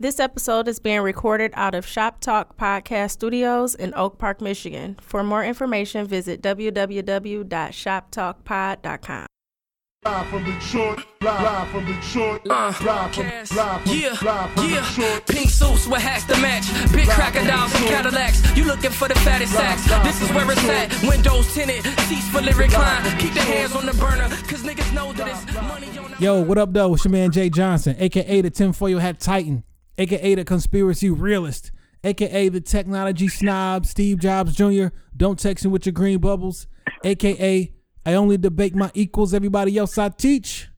This episode is being recorded out of Shop Talk Podcast Studios in Oak Park, Michigan. For more information, visit www.shoptalkpod.com. Live from Detroit, live from Detroit, Uh, live from, live from, yeah, live from yeah. Detroit. Pink suits with hats to match. Big crocodiles and Cadillacs. You looking for the fattest sacks. This is where it's at. Windows tinted, seats fully reclined. Keep the hands on the burner, cause niggas know that it's money on the. Yo, what up, though? It's your man Jay Johnson, aka the tinfoil hat titan, aka the conspiracy realist, aka the technology snob, Steve Jobs Jr. Don't text him with your green bubbles, aka I only debate my equals, everybody else I teach.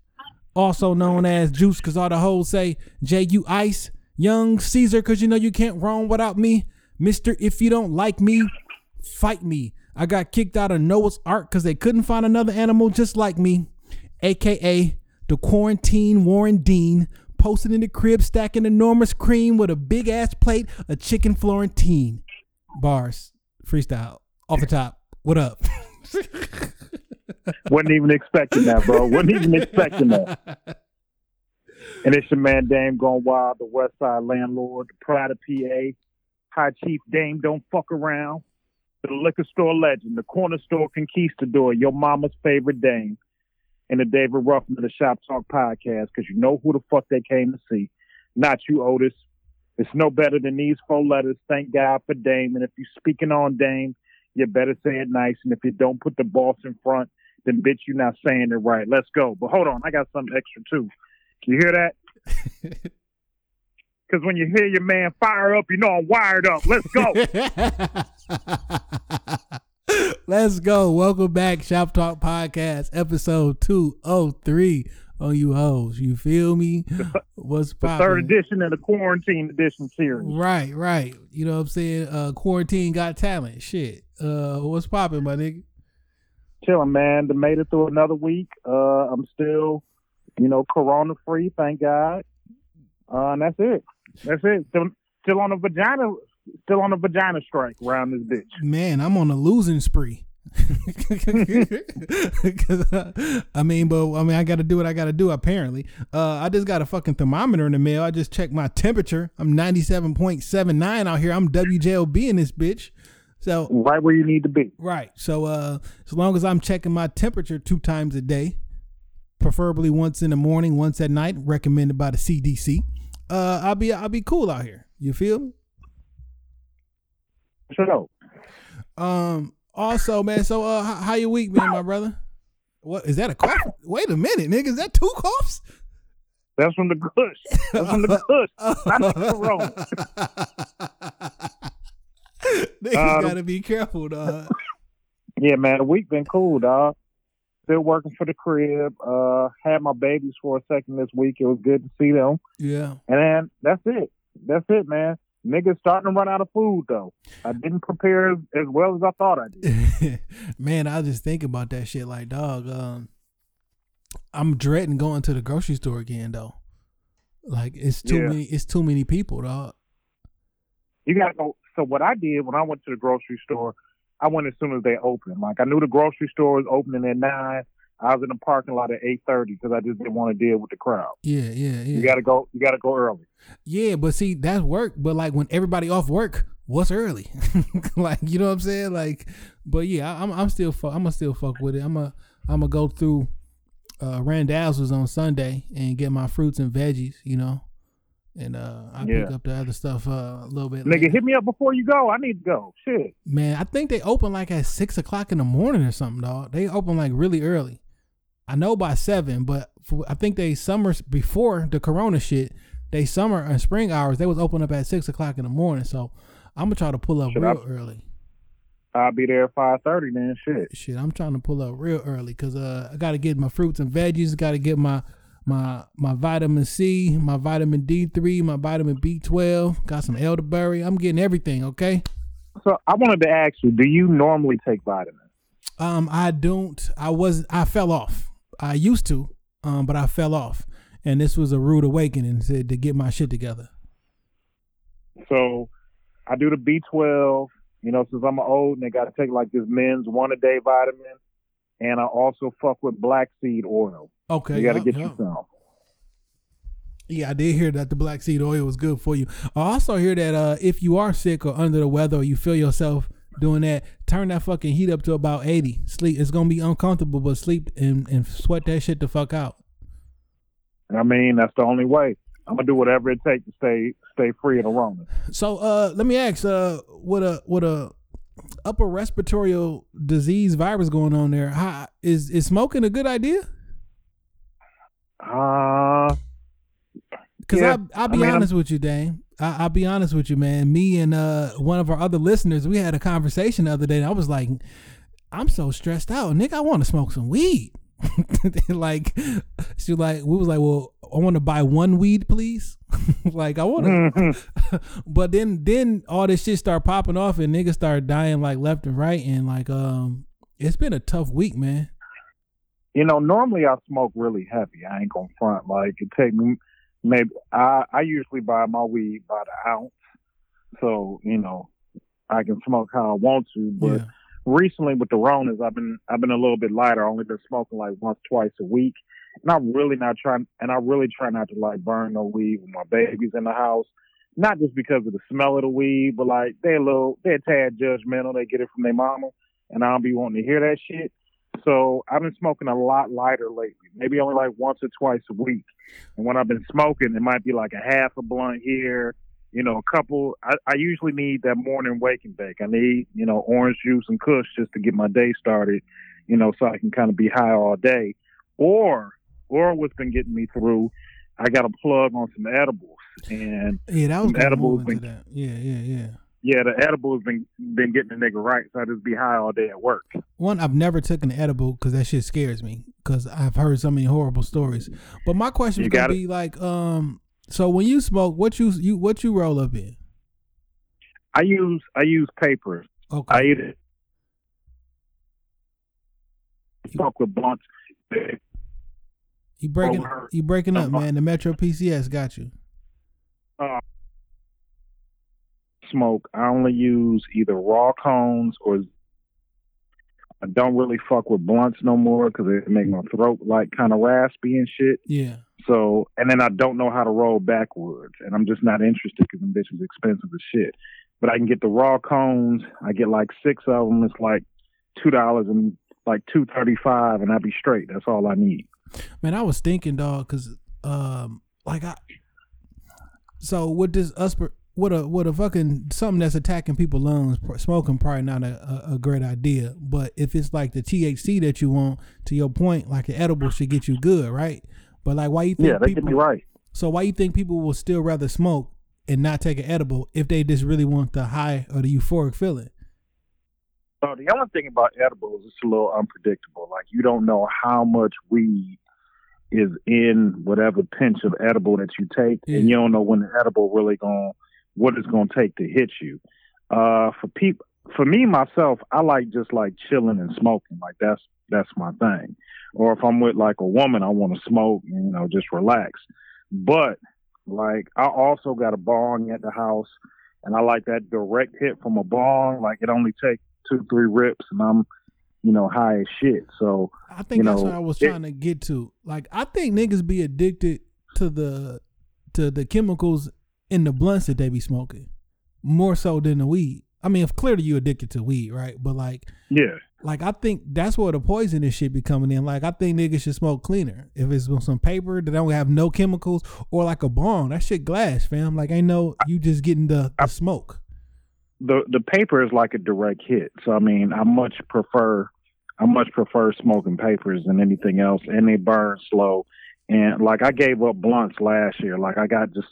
Also known as Juice, cause all the hoes say J U Ice, Young Caesar, cause you know you can't roam without me. Mister, if you don't like me, fight me. I got kicked out of Noah's Ark because they couldn't find another animal just like me, aka the quarantine Warren Dean, posted in the crib stacking enormous cream with a big ass plate of chicken Florentine. Bars, freestyle, off the top. What up? Wasn't even expecting that, bro. Wasn't even expecting that. And it's your man Dame going wild, the West Side landlord, the pride of PA, High Chief Dame, don't fuck around, the liquor store legend, the corner store conquistador, your mama's favorite Dame, and the David Ruffin of the Shop Talk podcast, because you know who the fuck they came to see. Not you, Otis. It's no better than these four letters. Thank God for Dame. And if you're speaking on Dame, you better say it nice. And if you don't put the boss in front, then bitch, you're not saying it right. Let's go. But hold on, I got something extra too. You hear that? Because when you hear your man fire up, you know I'm wired up. Let's go. Let's go. Welcome back, Shop Talk Podcast, episode 203 on you hoes. You feel me? What's the third edition of the quarantine edition series. Right, right. You know what I'm saying? Uh quarantine got talent. Shit. Uh what's popping, my nigga? Chilling, man. They made it through another week. Uh, I'm still, you know, corona free, thank God. Uh, and that's it. That's it. Still, still on a vagina, still on a vagina strike around this bitch. Man, I'm on a losing spree. I mean, but I mean, I got to do what I got to do. Apparently, uh, I just got a fucking thermometer in the mail. I just checked my temperature. I'm 97.79 out here. I'm WJLB in this bitch. So Right where you need to be. Right. So uh as long as I'm checking my temperature two times a day, preferably once in the morning, once at night, recommended by the CDC, uh I'll be I'll be cool out here. You feel So, Um also, man, so uh how, how your week been, my brother? What is that a cough? Wait a minute, nigga, is that two coughs? that's from the Kush. That's from the Kush. Not the Corona. Niggas Um, gotta be careful, dog. Yeah, man, the week been cool, dog. Still working for the crib. Uh, had my babies for a second this week. It was good to see them. Yeah. And then that's it. That's it, man. Niggas starting to run out of food though. I didn't prepare as, as well as I thought I did. Man, I just think about that shit like dog. Um I'm dreading going to the grocery store again though. Like it's too Yeah. many it's too many people, dog. You gotta go. So what I did when I went to the grocery store, I went as soon as they opened. Like I knew the grocery store was opening at nine. I was in the parking lot at eight thirty because I just didn't want to deal with the crowd. Yeah, yeah, yeah. You gotta go. You gotta go early. yeah, but see, that's work. But like when everybody off work, what's early? like you know what I'm saying? Like, but yeah, I, I'm I'm still fu- I'm gonna still fuck with it. I'm gonna I'm gonna go through. Uh, Randall's was on Sunday and get my fruits and veggies, you know, and uh, I pick up the other stuff uh, a little bit. Nigga, later. hit me up before you go. I need to go. Shit. Man, I think they open like at six o'clock in the morning or something, dog. They open like really early. I know by seven, but for, I think they summers before the Corona shit. They summer and spring hours. They was open up at six o'clock in the morning. So I'm gonna try to pull up Should real I- early. I'll be there at five thirty. Then shit. Shit, I'm trying to pull up real early because uh, I got to get my fruits and veggies. Got to get my my my vitamin C, my vitamin D3, my vitamin B12. Got some elderberry. I'm getting everything. Okay. So I wanted to ask you: Do you normally take vitamins? Um, I don't. I was. I fell off. I used to, um, but I fell off, and this was a rude awakening to, to get my shit together. So I do the B12. You know, since I'm old and to take like this men's one a day vitamin, and I also fuck with black seed oil. Okay, you got to yup, get yup. you some. Yeah, I did hear that the black seed oil was good for you. I also hear that uh, if you are sick or under the weather or you feel yourself doing that, turn that fucking heat up to about 80. Sleep. It's going to be uncomfortable, but sleep and, and sweat that shit the fuck out. I mean, that's the only way. I'm gonna do whatever it takes to stay stay free of the Rona. So uh, let me ask, uh, what a what a upper respiratory disease virus going on there? How, is is smoking a good idea? Uh, Because Yeah, I'll, I'll be I mean, honest with you, Dame. I, I'll be honest with you, man. Me and uh, one of our other listeners, we had a conversation the other day, and I was like, I'm so stressed out, Nick. I want to smoke some weed. like, she like, we was like, well, I want to buy one weed, please. like, I want to, but then then all this shit start popping off, and niggas start dying like left and right, and like, um, it's been a tough week, man. you know, normally I smoke really heavy. I ain't gonna front. Like it take me maybe I I usually buy my weed by the ounce, so you know I can smoke how I want to. But Yeah. recently with the Ronas, I've been I've been a little bit lighter. I've only been smoking like once twice a week, and I'm really not trying. And I really try not to like burn no weed with my babies in the house. Not just because of the smell of the weed, but like they're a little they're a tad judgmental. They get it from their mama, and I don't be wanting to hear that shit. So I've been smoking a lot lighter lately, maybe only like once or twice a week. And when I've been smoking, it might be like a half a blunt here, you know, a couple. I, I usually need that morning wake and bake. I need, you know, orange juice and kush just to get my day started, you know, so I can kind of be high all day. Or, or what's been getting me through, I got a plug on some edibles. And Yeah, that was edibles been- that. Yeah, yeah, yeah. Yeah, the edibles been been getting the nigga right. So I just be high all day at work. One, I've never taken an edible because that shit scares me because I've heard so many horrible stories. But my question was gonna be like, um, so when you smoke, what you you what you roll up in? I use I use papers. Okay, I eat it. Smoke with blunts. you breaking you breaking up, uh, man. The Metro PCS got you. Smoke. I only use either raw cones or. I don't really fuck with blunts no more because it make my throat like kind of raspy and shit. Yeah, So, and then I don't know how to roll Backwoods, and I'm just not interested because them bitches is expensive as shit. But I can get the raw cones. I get like six of them. It's like two dollars and like two thirty five, and I be straight. That's all I need. man. I was thinking, dog, because um, like I. So with this usper, what a what a fucking something that's attacking people's lungs. Smoking probably not a, a, a great idea. But if it's like the THC that you want, to your point, like an edible should get you good, right? But like, why you think Yeah, they people? get me right. So why you think people will still rather smoke and not take an edible if they just really want the high or the euphoric feeling? So the only thing about edibles is it's a little unpredictable. Like you don't know how much weed is in whatever pinch of edible that you take, Yeah. and you don't know when the edible really going what it's going to take to hit you. Uh, for people, for me myself, I like just like chilling and smoking. Like that's that's my thing. Or if I'm with like a woman, I want to smoke and you know just relax. But like I also got a bong at the house, and I like that direct hit from a bong. Like it only takes two, three rips, and I'm, you know, high as shit. So I think You that's what I was it- trying to get to. Like, I think niggas be addicted to the to the chemicals in the blunts that they be smoking more so than the weed. I mean, if clearly you addicted to weed, right? But like, yeah, like I think that's where the poisonous shit be coming in. Like, I think niggas should smoke cleaner. If it's with some paper that don't have no chemicals or like a bong, that shit glass, fam. Like, ain't no you just getting the, the smoke. the the paper is like a direct hit. So I mean, I much prefer I much prefer smoking papers than anything else, and they burn slow. And like I gave up blunts last year. Like I got just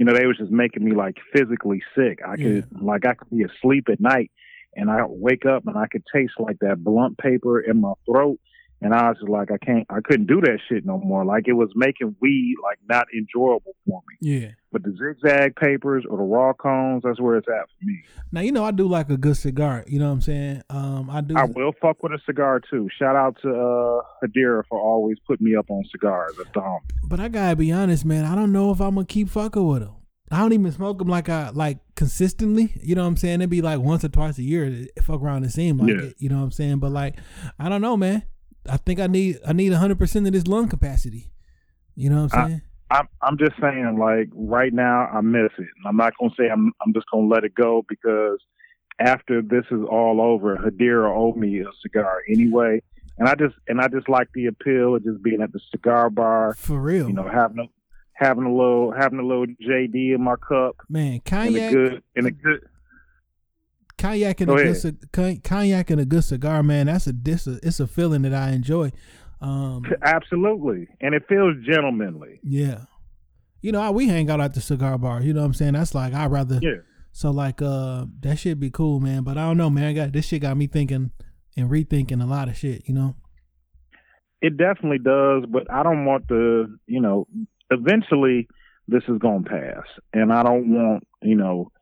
you know they was just making me like physically sick. I could like I could be asleep at night and I wake up and I could taste like that blunt paper in my throat. And I was just like, I can't, I couldn't do that shit no more. Like it was making weed like not enjoyable for me. Yeah. But the zigzag papers or the raw cones, that's where it's at for me. Now you know I do like a good cigar. You know what I'm saying? Um, I do. I will fuck with a cigar too. Shout out to uh Hadira for always putting me up on cigars. That's the homie. But I gotta be honest, man. I don't know if I'm gonna keep fucking with them. I don't even smoke them like I like consistently. You know what I'm saying? It'd be like once or twice a year. Fuck around and seem like Yeah. it. You know what I'm saying? But like, I don't know, man. I think I need I need 100 percent of this lung capacity. You know what I'm I- saying? I'm I'm just saying, like right now, I miss it, and I'm not gonna say I'm I'm just gonna let it go because after this is all over, Hadira owed me a cigar anyway, and I just and I just like the appeal of just being at the cigar bar, For real. you know, having a having a little having a little JD in my cup, man, and a good and a good. Cognac and Go a good ahead. cognac and a good cigar, man. That's a this a, it's a feeling that I enjoy. Um, Absolutely, and it feels gentlemanly. yeah, you know, I, we hang out at the cigar bar. You know what I'm saying? That's like I'd rather. Yeah. So like, uh, that should be cool, man. But I don't know, man. I got this shit got me thinking and rethinking a lot of shit. You know? It definitely does, but I don't want to, you know, eventually this is going to pass. And I don't want, you know,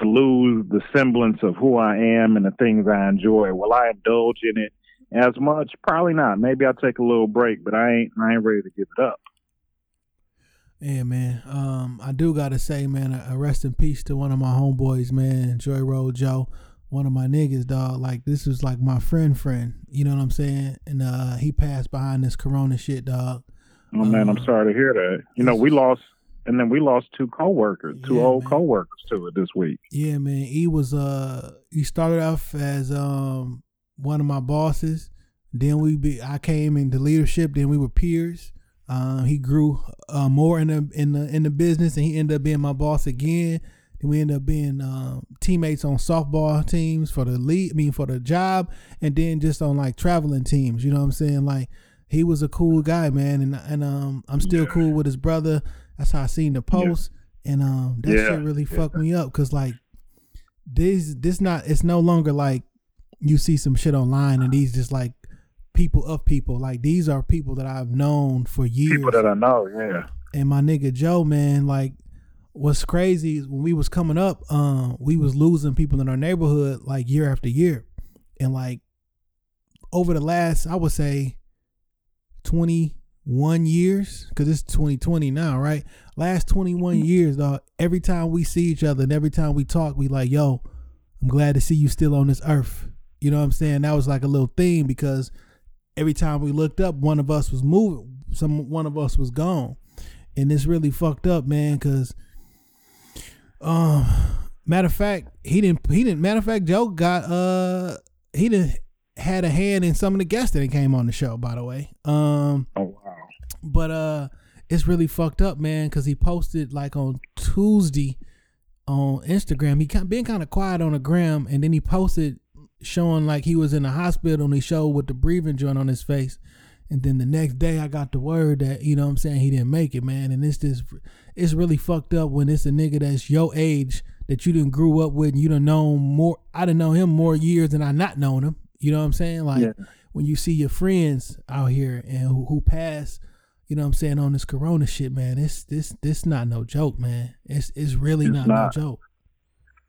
to lose the semblance of who I am and the things I enjoy. Will I indulge in it as much? Probably not. Maybe I'll take a little break, but I ain't I ain't ready to give it up. Yeah, man. Um, I do gotta say, man, a, a rest in peace to one of my homeboys, man, Joy Road Joe, one of my niggas, dog. Like this was like my friend, friend. You know what I'm saying? And uh, he passed behind this Corona shit, dog. Oh man, I'm Uh, sorry to hear that. You know, we lost and then we lost two coworkers, two Yeah, old man. coworkers to it this week. Yeah, man. He was uh, he started off as um one of my bosses. Then we be, I came into leadership. Then we were peers. Um, he grew uh, more in the in the in the business, and he ended up being my boss again. Then we ended up being um, teammates on softball teams for the lead. I mean, for the job, and then just on like traveling teams. You know what I'm saying? Like he was a cool guy, man, and and um, I'm still Yeah. cool with his brother. That's how I seen the post, and um, that Yeah. shit really Yeah. fucked me up because like this this not it's no longer like you see some shit online and these just like people of people like these are people that I've known for years People that I know, yeah. and my nigga Joe man like what's crazy is when we was coming up um we was losing people in our neighborhood like year after year and like over the last I would say 21 years cuz it's 2020 now right? Last 21 years dog every time we see each other and every time we talk we like yo I'm glad to see you still on this earth. You know what I'm saying? That was like a little thing because every time we looked up one of us was moving some one of us was gone. And it's really fucked up man because um matter of fact he didn't he didn't matter of fact joe got uh he didn't had a hand in some of the guests that came on the show by the way. Um Oh wow. But uh it's really fucked up man because he posted like on tuesday on instagram he been kind of quiet on the gram and then he posted showing like he was in the hospital and he showed with the breathing joint on his face and then the next day I got the word that, you know what I'm saying, he didn't make it, man. And it's just it's really fucked up when it's a nigga that's your age that you didn't grew up with and you done known more I done know him more years than I not known him. You know what I'm saying? Like Yeah. when you see your friends out here and who, who pass, you know what I'm saying, on this corona shit, man, it's this this not no joke, man. It's it's really It's not, not. no joke.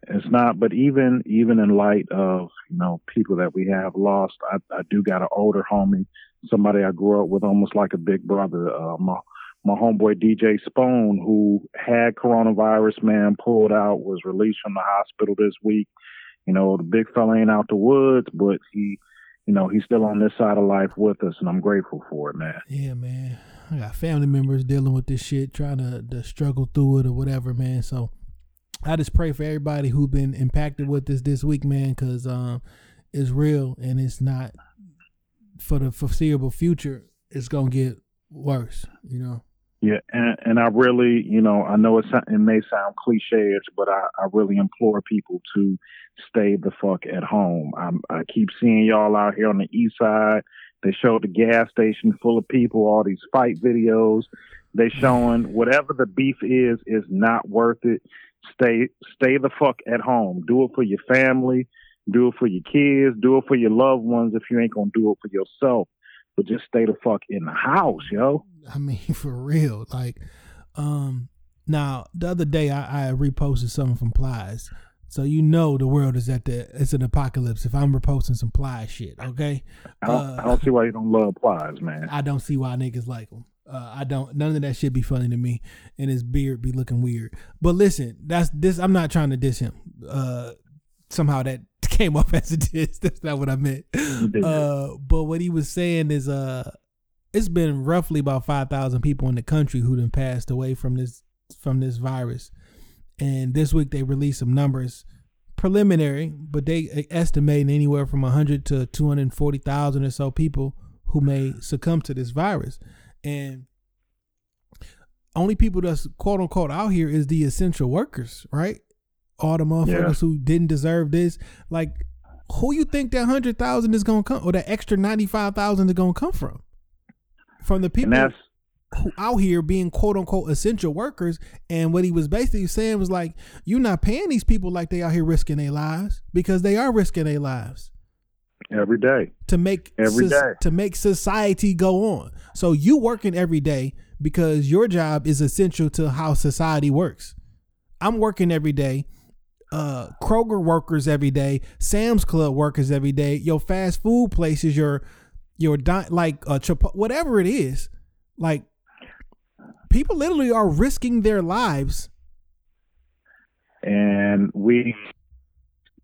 It's not, but even even in light of you know people that we have lost, I, I do got an older homie, somebody I grew up with almost like a big brother. Uh, my my homeboy DJ Spoon, who had coronavirus, man, pulled out, was released from the hospital this week. You know, the big fella ain't out the woods, but he, you know, he's still on this side of life with us, and I'm grateful for it, man. Yeah, man. I got family members dealing with this shit, trying to, to struggle through it or whatever, man. So I just pray for everybody who been impacted with this this week, man, because um, it's real and it's not for the foreseeable future. It's gonna get worse, you know. Yeah, and, and I really, you know, I know it, it may sound cliche, but I, I really implore people to stay the fuck at home. I'm, I keep seeing y'all out here on the east side. They showed the gas station full of people, all these fight videos. They showing whatever the beef is is not worth it. Stay stay the fuck at home. Do it for your family. Do it for your kids. Do it for your loved ones if you ain't gonna do it for yourself. But just stay the fuck in the house, yo. I mean, for real. Like, um, now the other day I, I reposted something from Plies, so you know the world is at the it's an apocalypse if I'm reposting some Plies shit. Okay, I don't, Uh, I don't see why you don't love plies, man. I don't see why niggas like him. Uh, I don't. None of that shit be funny to me, and his beard be looking weird. But listen, that's this. I'm not trying to diss him. Uh, somehow that came off as a diss. That's not what I meant. Uh, but what he was saying is, uh, it's been roughly about five thousand people in the country who done passed away from this from this virus, and this week they released some numbers, preliminary, but they estimate anywhere from hundred to two hundred forty thousand or so people who may succumb to this virus, and only people that's quote unquote out here is the essential workers, right? All the motherfuckers Yeah. who didn't deserve this, like who you think that hundred thousand is gonna come or that extra ninety five thousand is gonna come from? From the people out here being quote unquote essential workers. And what he was basically saying was like, you're not paying these people like they out here risking their lives because they are risking their lives every day. to make Every day. to make society go on. So you working every day because your job is essential to how society works. I'm working every day. Uh, Kroger workers every day, Sam's Club workers every day, your fast food places, your your di- like uh, Chipo- whatever it is, like people literally are risking their lives. And we,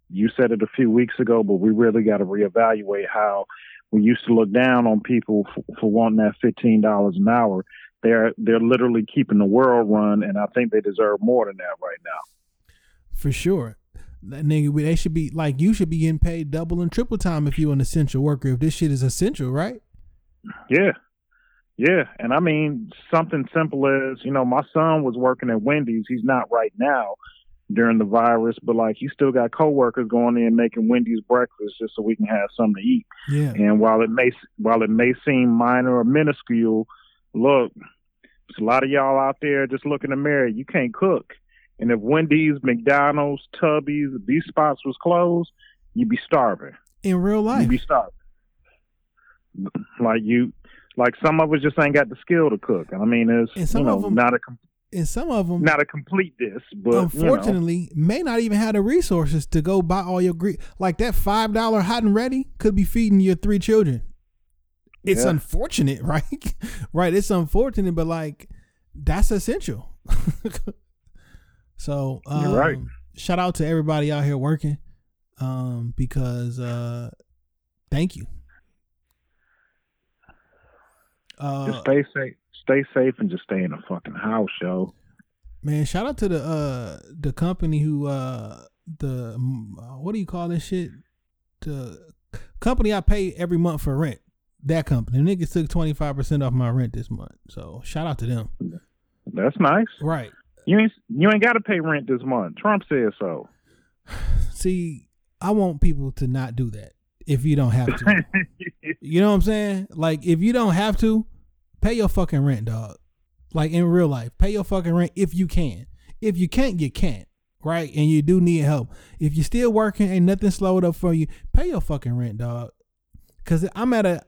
you said it a few weeks ago, but we really got to reevaluate how we used to look down on people for, for wanting that fifteen dollars an hour. They're they're literally keeping the world run, and I think they deserve more than that right now. For sure. That nigga, they should be like you should be getting paid double and triple time if you're an essential worker. If this shit is essential, right? Yeah. Yeah. And I mean, something simple as, you know, my son was working at Wendy's. He's not right now during the virus, but like he still got coworkers going in making Wendy's breakfast just so we can have something to eat. Yeah. And while it may while it may seem minor or minuscule, look, there's a lot of y'all out there just look in the mirror. You can't cook. And if Wendy's, McDonald's, Tubby's, these spots was closed, you'd be starving. In real life. You'd be starving. Like you, like some of us just ain't got the skill to cook. I mean, it's you know of 'em- not a and some of them, not a complete dish, but you know. unfortunately, may not even have the resources to go buy all your Like that five dollar hot and ready could be feeding your three children. It's Yeah. unfortunate, right? right. It's unfortunate, but like that's essential. so um, You're right. shout out to everybody out here working. Um, because uh thank you. Uh, just stay safe, stay safe, and just stay in the fucking house, yo. Man, shout out to the uh the company who uh the uh, what do you call this shit? The company I pay every month for rent. That company, niggas took twenty five percent off my rent this month. So shout out to them. That's nice. Right. You ain't you ain't got to pay rent this month. Trump said so. See, I want people to not do that if you don't have to. you know what I'm saying? Like if you don't have to, pay your fucking rent, dog. Like in real life, pay your fucking rent if you can. If you can't, you can't. Right? And you do need help. If you're still working, ain't nothing slowed up for you, pay your fucking rent, dog. Cause I'm at a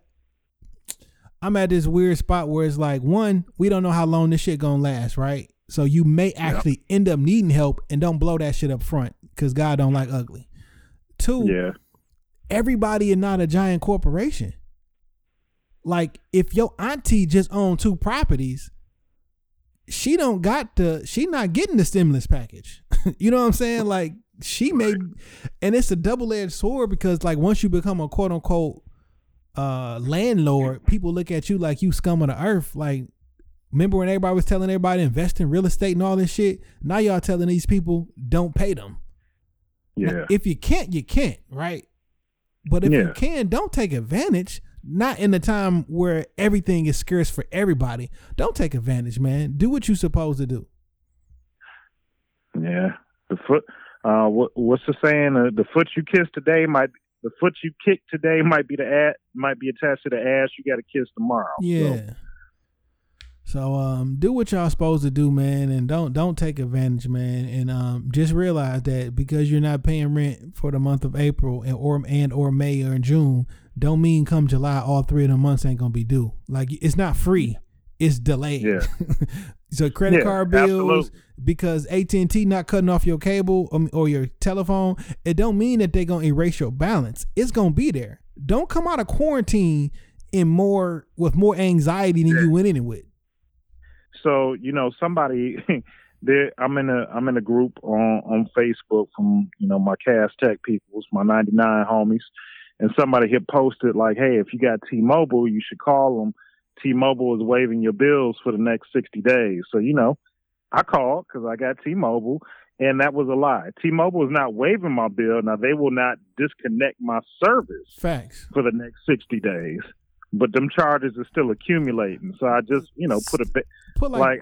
I'm at this weird spot where it's like, one, we don't know how long this shit gonna last, right? So you may actually end up needing help and don't blow that shit up front because God don't like ugly. Two, yeah, everybody is not a giant corporation. Like if your auntie just owned two properties, she don't got the she not getting the stimulus package. you know what I'm saying? Like she may and it's a double edged sword because like once you become a quote unquote uh landlord, people look at you like you scum of the earth. Like remember when everybody was telling everybody to invest in real estate and all this shit? Now y'all telling these people don't pay them. Now, yeah, if you can't, you can't, right? But if you can, don't take advantage. Not in the time where everything is scarce for everybody. Don't take advantage, man. Do what you're supposed to do. yeah. The foot. Uh, what, what's the saying? Uh, the foot you kiss today might the foot you kick today might be the ad, might be attached to the ass you got to kiss tomorrow. Yeah. So um do what y'all supposed to do, man, and don't don't take advantage, man. And um just realize that because you're not paying rent for the month of April and or and or May or June, don't mean come July all three of the months ain't gonna be due. Like it's not free. It's delayed. Yeah. so credit Yeah, card bills absolutely. because AT&T not cutting off your cable um, or your telephone, it don't mean that they going to erase your balance. It's going to be there. Don't come out of quarantine in more with more anxiety than you went in it with. So you know somebody there i'm in a i'm in a group on on facebook from you know my Cass Tech peoples my 99 homies and somebody had posted like hey if you got t-mobile you should call them T-Mobile is waiving your bills for the next 60 days. So, you know, I called because I got T-Mobile, and that was a lie. T-Mobile is not waiving my bill. Now, they will not disconnect my service Facts. for the next 60 days, but them charges are still accumulating. So I just, you know, put a bit Put like, like,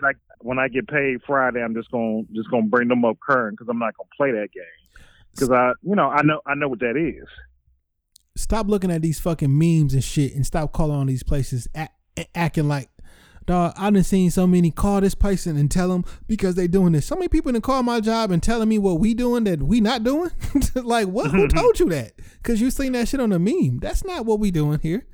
like when I get paid Friday, I'm just gonna just gonna bring them up current because I'm not gonna play that game. Because I, you know, I know I know what that is. stop looking at these fucking memes and shit and stop calling on these places act, acting like dog i done seen so many call this person and tell them because they doing this. So many people done call my job and telling me what we doing that we not doing? Like what who told you that? Because you seen that shit on a meme. That's not what we doing here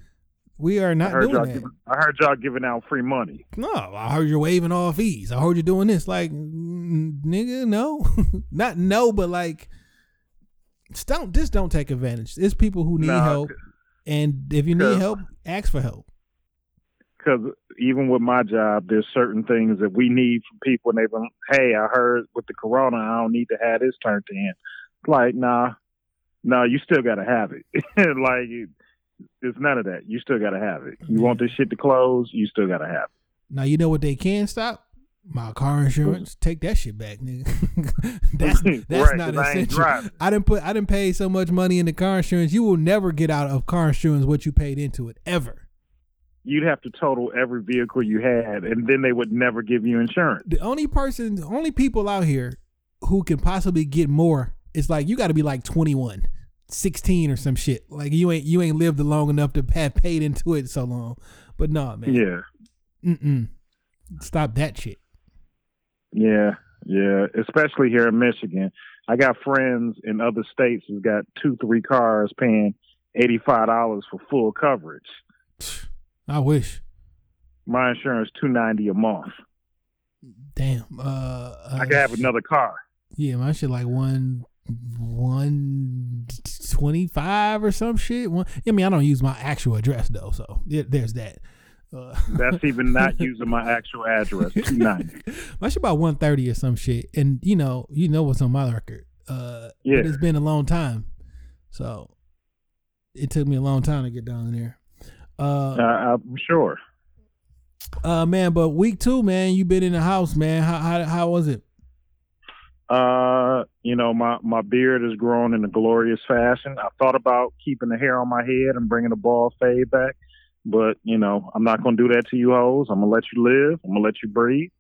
we are not doing that giving, I heard y'all giving out free money. no i heard you're waiving all fees i heard you're doing this like nigga no not no but like just don't just don't take advantage there's people who need Nah, help and if you need help, ask for help. Because even with my job, there's certain things that we need from people, and they've been, hey, I heard with the corona, I don't need to have this turned in. It's like, nah, no, you still got to have it. like, it's none of that. You still got to have it. You want this shit to close, you still got to have it. Now you know what they can stop? My car insurance. Take that shit back, nigga. that's that's Right, not I essential. driving. I didn't put I didn't pay so much money into car insurance. You will never get out of car insurance what you paid into it ever. You'd have to total every vehicle you had, and then they would never give you insurance. The only person, the only people out here who can possibly get more is like you got to be like 21, 16 or some shit. Like you ain't you ain't lived long enough to have paid into it so long. But no, man. Yeah. Mm-mm. Stop that shit. Yeah, yeah, especially here in Michigan. I got friends in other states who's got two, three cars paying eighty five dollars for full coverage. I wish. My insurance two ninety a month. Damn. Uh, I uh, could have another car. Yeah, my shit like one one twenty five or some shit. One, I mean, I don't use my actual address though, so yeah, there's that. Uh, That's even not using my actual address. Two ninety. my shit about one thirty or some shit, and you know, you know what's on my record. Uh, Yeah. it's been a long time, so it took me a long time to get down there. Uh, Uh, I'm sure. uh, man, but week two, man, you been in the house, man. How how how was it? Uh, you know, my my beard is growing in a glorious fashion. I thought about keeping the hair on my head and bringing the ball fade back, but you know, I'm not gonna do that to you hoes. I'm gonna let you live. I'm gonna let you breathe.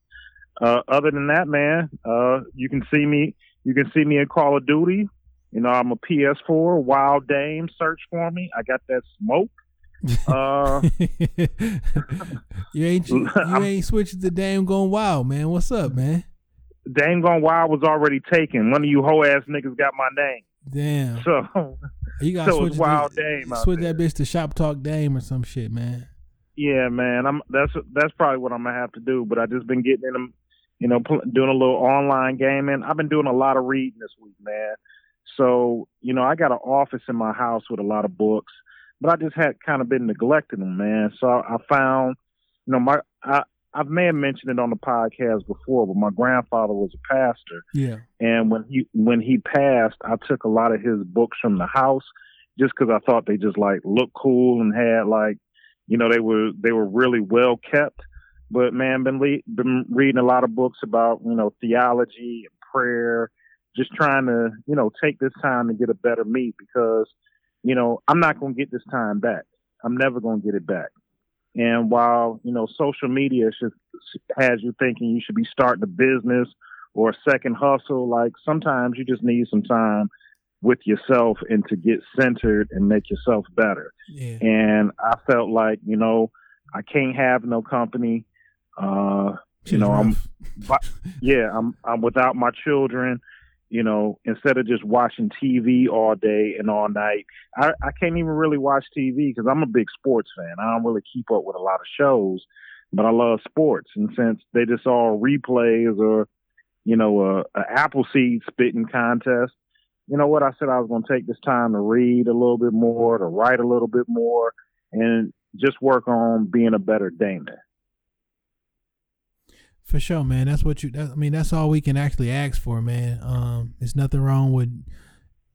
Uh, other than that, man, uh, you can see me. You can see me in Call of Duty. You know, I'm a PS4 Wild Dame. Search for me. I got that smoke. Uh, you ain't you I'm- ain't switched the damn going wild, man. What's up, man? Dame Gone Wild was already taken. One of you hoe ass niggas got my name. Damn, So you got so switch it's Wild the, Dame switch that bitch to Shop Talk Dame or some shit, man. Yeah, man. I'm that's that's probably what I'm gonna have to do. But I just been getting in them, you know, pl- doing a little online gaming. I've been doing a lot of reading this week, man. So you know, I got an office in my house with a lot of books, but I just had kind of been neglecting them, man. So I found, you know, my I I may have mentioned it on the podcast before, but my grandfather was a pastor, Yeah, and when he when he passed, I took a lot of his books from the house just because I thought they just like looked cool and had like, you know, they were they were really well kept. But man, been le- been reading a lot of books about you know theology and prayer, just trying to you know take this time to get a better me because you know I'm not gonna get this time back. I'm never gonna get it back. And while you know social media should, has you thinking you should be starting a business or a second hustle, like sometimes you just need some time with yourself and to get centered and make yourself better. yeah. And I felt like you know I can't have no company. Uh, you know, I'm yeah, I'm I'm without my children. You know, instead of just watching TV all day and all night, I, I can't even really watch TV because I'm a big sports fan. I don't really keep up with a lot of shows, but I love sports. And since they just all replays or, you know, a, a apple seed spitting contest, you know what? I said I was going to take this time to read a little bit more, to write a little bit more, and just work on being a better Damon. For sure, man. That's what you. That, I mean, that's all we can actually ask for, man. Um, there's nothing wrong with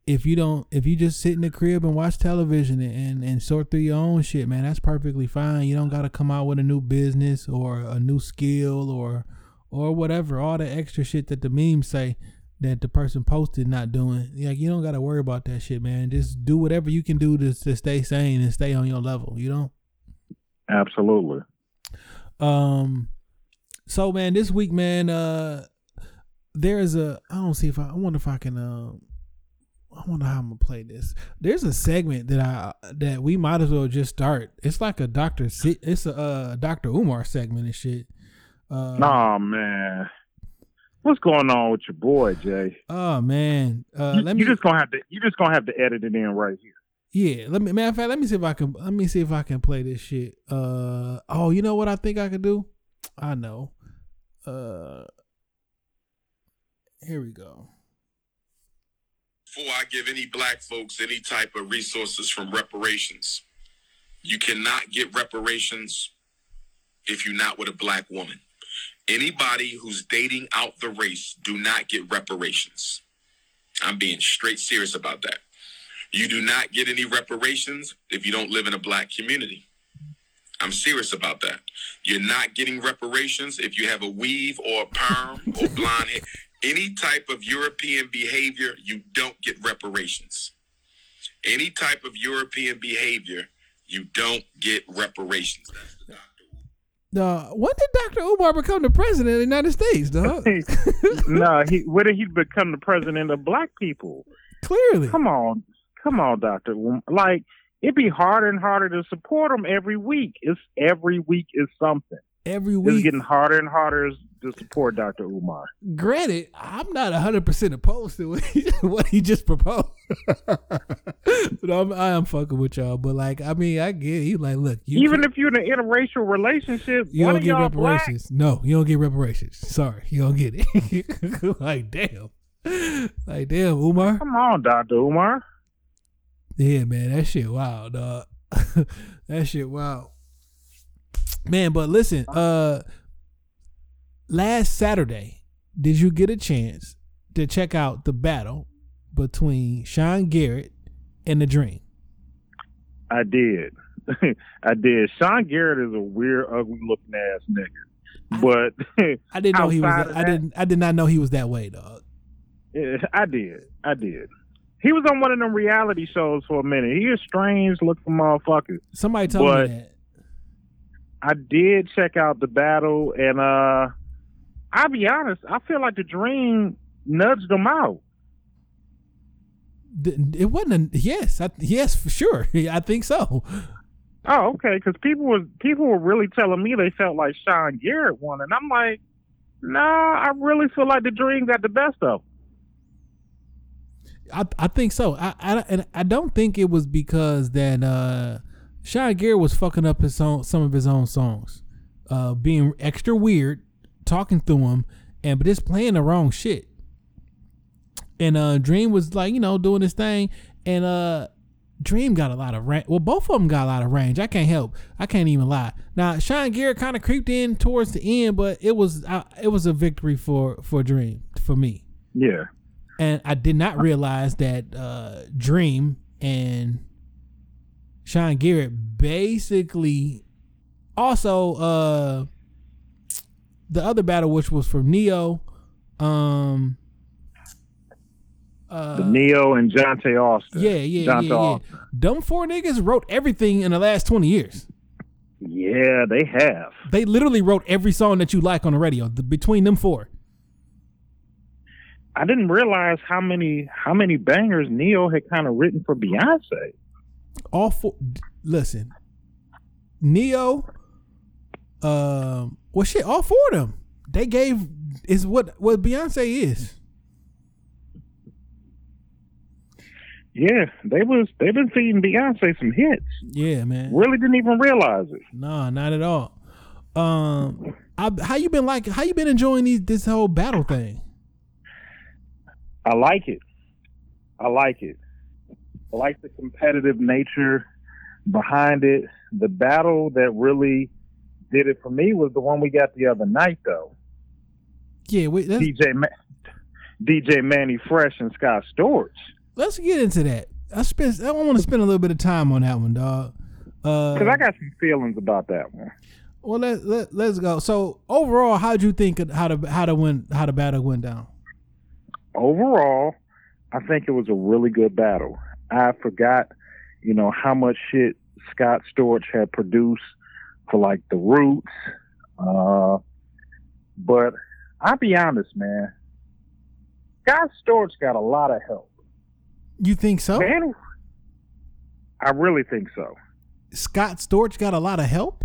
if you don't if you just sit in the crib and watch television and, and, sort through your own shit, man, that's perfectly fine. You don't gotta come out with a new business or a new skill or or whatever, all the extra shit that the memes say that the person posted not doing. Like you don't gotta worry about that shit, man. Just do whatever you can do to, to stay sane and stay on your level, you know? Absolutely. Um so man, this week, man, uh there's a I don't see if I I wonder if I can um I wonder how I'm gonna play this. There's a segment that I that we might as well just start. It's like a Doctor. It's a uh, Doctor Umar segment and shit. Uh, Nah, man. What's going on with your boy, Jay? Oh man. Uh, you, let me. you just gonna have to you just gonna have to edit it in right here. yeah. Let me. Matter of fact, let me see if I can. Let me see if I can play this shit. Uh. Oh, you know what I think I could do? I know. Uh. Here we go. before I give any black folks any type of resources from reparations. You cannot get reparations if you're not with a black woman. Anybody who's dating out the race do not get reparations. I'm being straight serious about that. You do not get any reparations if you don't live in a black community. I'm serious about that. You're not getting reparations if you have a weave or a perm or blonde hair. Any type of European behavior, you don't get reparations. Any type of European behavior, you don't get reparations. That's. Uh, when did Doctor Umar become the president of the United States, dog? no, he where did he become the president of black people? Clearly. Come on, come on, Doctor. Like it'd be harder and harder to support them every week. It's every week is something. Every It's week. getting harder and harder to support Dr. Umar. Granted, I'm not 100% opposed to what he, just proposed. but I'm, I am fucking with y'all. But, like, I mean, I get it. He like, look, you Even if you're in an interracial relationship, you don't get y'all black, reparations. No, you don't get reparations. Sorry, you don't get it. like, damn. Like, damn, Umar. Come on, Dr. Umar. Yeah, man, that shit wild, dog. that shit wild. Man, but listen, uh last Saturday, did you get a chance to check out the battle between Sean Garrett and the Dream? I did. I did. Sean Garrett is a weird, ugly looking ass nigga. But I didn't know he was Outside that, I didn't I did not know he was that way, dog. Yeah, I did. I did. He was on one of them reality shows for a minute. He a strange looking motherfucker. Somebody told But- me that. I did check out the battle, and uh I'll be honest, I feel like the Dream nudged him out. It wasn't a, yes, I, yes, for sure. I think so. Oh, okay, because people was people were really telling me they felt like Sean Garrett won, and I'm like, nah, I really feel like the Dream got the best of him. I I think so. I I and I don't think it was because that uh Sean Garrett was fucking up his own some of his own songs, uh, being extra weird, talking through him, and but just playing the wrong shit. And uh Dream was like you know doing this thing, and uh Dream got a lot of range. Well, both of them got a lot of range. I can't help. I can't even lie. Now Sean Garrett kind of creeped in towards the end, but it was it was a victory for for Dream for me Yeah, and I did not realize that uh, Dream and Sean Garrett basically also uh, the other battle, which was from Ne-Yo, um, uh, the Ne-Yo and Johntá Austin. yeah, yeah, Johntá yeah, yeah. Austin. Them four niggas wrote everything in the last twenty years. Yeah, they have. They literally wrote every song that you like on the radio. The, between them four, I didn't realize how many how many bangers Ne-Yo had kind of written for Beyonce. all four. Listen, Ne-Yo, um, well, shit, all four of them. They gave is what what Beyonce is. Yeah, they was they've been feeding Beyonce some hits. Yeah, man. Really didn't even realize it. No, not at all. Um, I, how you been like? How you been enjoying these this whole battle thing? I like it. I like it. I like the competitive nature behind it. The battle that really did it for me was the one we got the other night, though. Yeah, wait, that's, DJ Ma- DJ Mannie Fresh and Scott Storch. let's get into that. I spend. I want to spend a little bit of time on that one, dog. Uh, Because I got some feelings about that one. well, let, let let's go. So overall, how'd you think of how the how the win how the battle went down? Overall, I think it was a really good battle. I forgot, you know, how much shit Scott Storch had produced for like the Roots. Uh, but I'll be honest, man. Scott Storch got a lot of help. You think so? Man, I really think so. Scott Storch got a lot of help.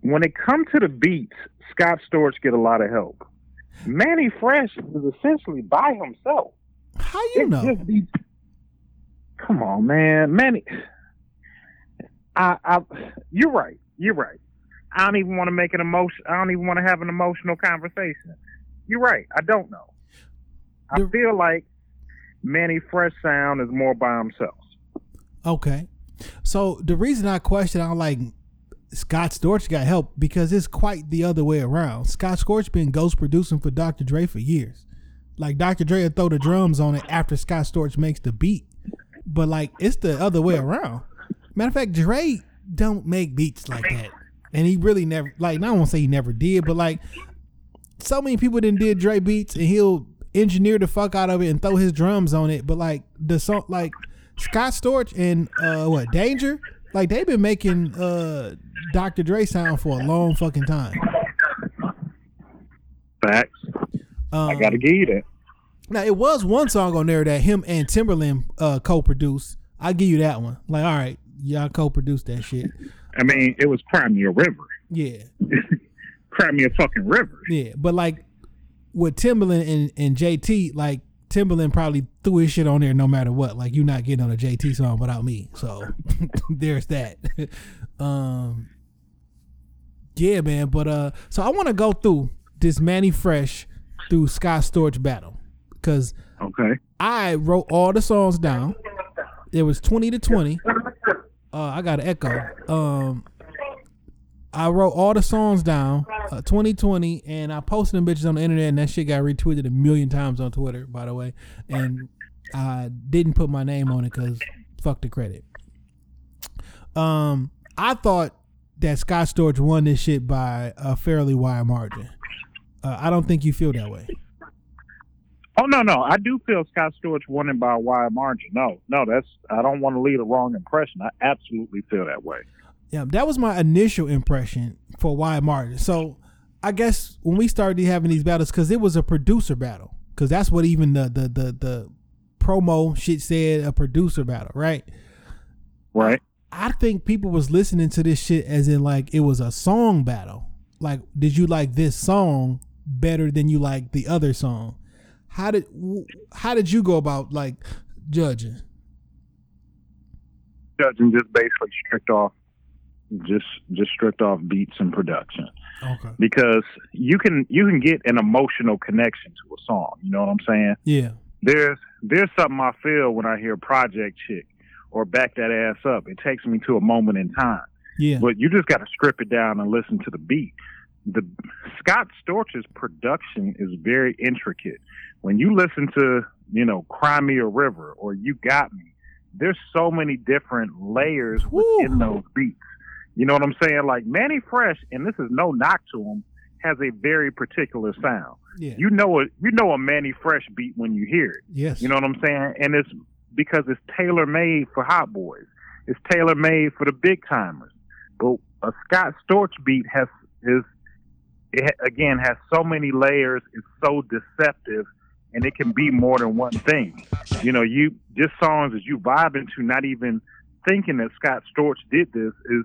when it comes to the beats, Scott Storch get a lot of help. Mannie Fresh is essentially by himself. How you It know? just be- come on, man, Mannie. I, I, you're right. You're right. I don't even want to make an emotion. I don't even want to have an emotional conversation. You're right. I don't know. I The- feel like Mannie Fresh sound is more by himself. Okay. So the reason I question, I'm like, Scott Storch got help because it's quite the other way around. Scott Storch been ghost producing for Dr. Dre for years. Like Dr. Dre will throw the drums on it after Scott Storch makes the beat, but like it's the other way around. Matter of fact, Dre don't make beats like that, and he really never like. I to say he never did, but like so many people didn't did Dre beats, and he'll engineer the fuck out of it and throw his drums on it. But like the song, like Scott Storch and uh what Danger, like they've been making uh Dr. Dre sound for a long fucking time. Facts. Um, I gotta give you that. Now it was one song on there that him and Timberland uh co-produced. I give you that one. Like, all right, y'all co-produced that shit. I mean, it was Cry Me a River. Yeah, Cry Me a fucking River. yeah. But like with Timberland and, and JT, like Timberland probably threw his shit on there no matter what. Like you're not getting on a JT song without me. So there's that. um Yeah, man. But uh so I wanna go through this Mannie Fresh through Scott Storch battle. Cause Okay. I wrote all the songs down. It was twenty to twenty. Uh, I got an echo. Um, I wrote all the songs down, uh, 2020, and I posted them bitches on the internet, and that shit got retweeted a million times on Twitter, by the way. And I didn't put my name on it because fuck the credit. Um, I thought that Scott Storch won this shit by a fairly wide margin. Uh, I don't think you feel that way. Oh no, no, I do feel Scott Storch won it by a wide margin. No, no, that's I don't want to leave a wrong impression. I absolutely feel that way. Yeah, that was my initial impression for why margin. So I guess when we started having these battles, because it was a producer battle, because that's what even the the the the promo shit said, a producer battle, right? Right? I think people was listening to this shit as in like it was a song battle. Like, did you like this song better than you like the other song? How did how did you go about like judging? Judging just basically strict off, just just strict off beats and production Okay. because you can you can get an emotional connection to a song. You know what I'm saying? Yeah. There's there's something I feel when I hear Project Chick or Back That Ass Up. It takes me to a moment in time. Yeah. but you just got to strip it down and listen to the beat. The Scott Storch's production is very intricate. When you listen to, you know, Cry Me a River or You Got Me, there's so many different layers within those beats. You know what I'm saying? Like Mannie Fresh, and this is no knock to him, has a very particular sound. Yeah. You know it. You know a Mannie Fresh beat when you hear it. yes. You know what I'm saying? And it's because it's tailor made for hot boys. It's tailor made for the big timers. But a Scott Storch beat has is it again has so many layers. It's so deceptive, and it can be more than one thing. You know, you just songs that you vibing to, not even thinking that Scott Storch did this is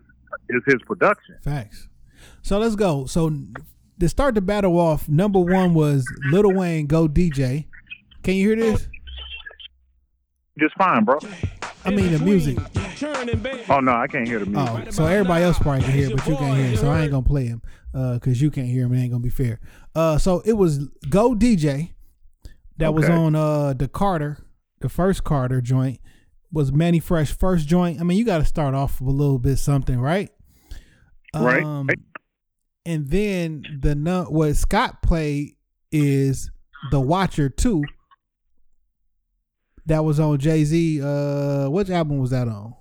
is his production. Facts. So let's go. So to start the battle off, number one was Lil Wayne Go DJ. Can you hear this? Just fine, bro. I mean the music. Oh no, I can't hear the music. Oh, so everybody else probably can hear, but you can't hear. it. So I ain't gonna play him because you can't hear him. It ain't gonna be fair. Uh, so it was Go DJ that was on uh the Carter, the first Carter joint was Mannie Fresh first joint. I mean, you got to start off with a little bit something, right? Right. Um, and then the what Scott played is the Watcher two. that was on Jay Z. Uh, which album was that on?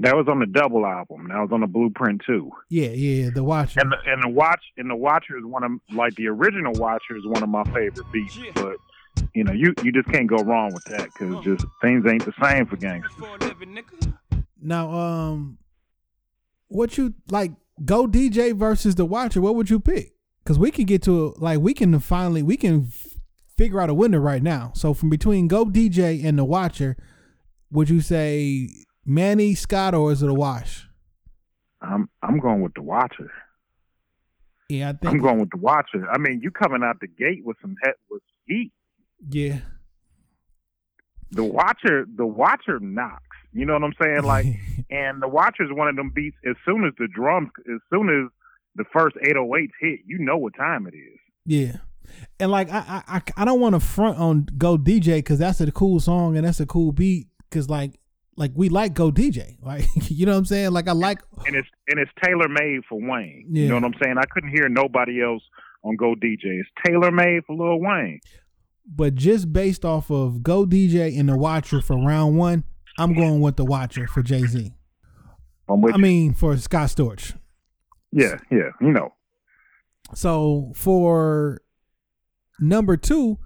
That was on the double album. That was on the Blueprint too. Yeah, yeah, the Watcher. And the and the watch and the Watcher is one of like the original Watcher is one of my favorite beats. But you know, you you just can't go wrong with that because just things ain't the same for gangsters. Now, um, what you like? Go DJ versus the Watcher. What would you pick? Because we can get to like we can finally we can f- figure out a winner right now. So from between Go DJ and the Watcher, would you say Mannie Scott or is it a wash? I'm I'm going with the Watcher. Yeah, I think I'm going with the Watcher. I mean, you coming out the gate with some head with heat. Yeah, The Watcher, the Watcher knocks. You know what I'm saying? Like, and the Watcher is one of them beats. As soon as the drums, as soon as the first 808s hit, you know what time it is. yeah. And like I I I- I don't want to front on Go DJ because that's a cool song and that's a cool beat. Because like like we like Go DJ, like you know what I'm saying. Like I like and it's and it's tailor made for Wayne. Yeah. You know what I'm saying? I couldn't hear nobody else on Go DJ. It's tailor made for Lil Wayne. But just based off of Go DJ and the Watcher for round one, I'm going with the Watcher for Jay Z. I mean for Scott Storch. yeah, yeah, you know, So for number two,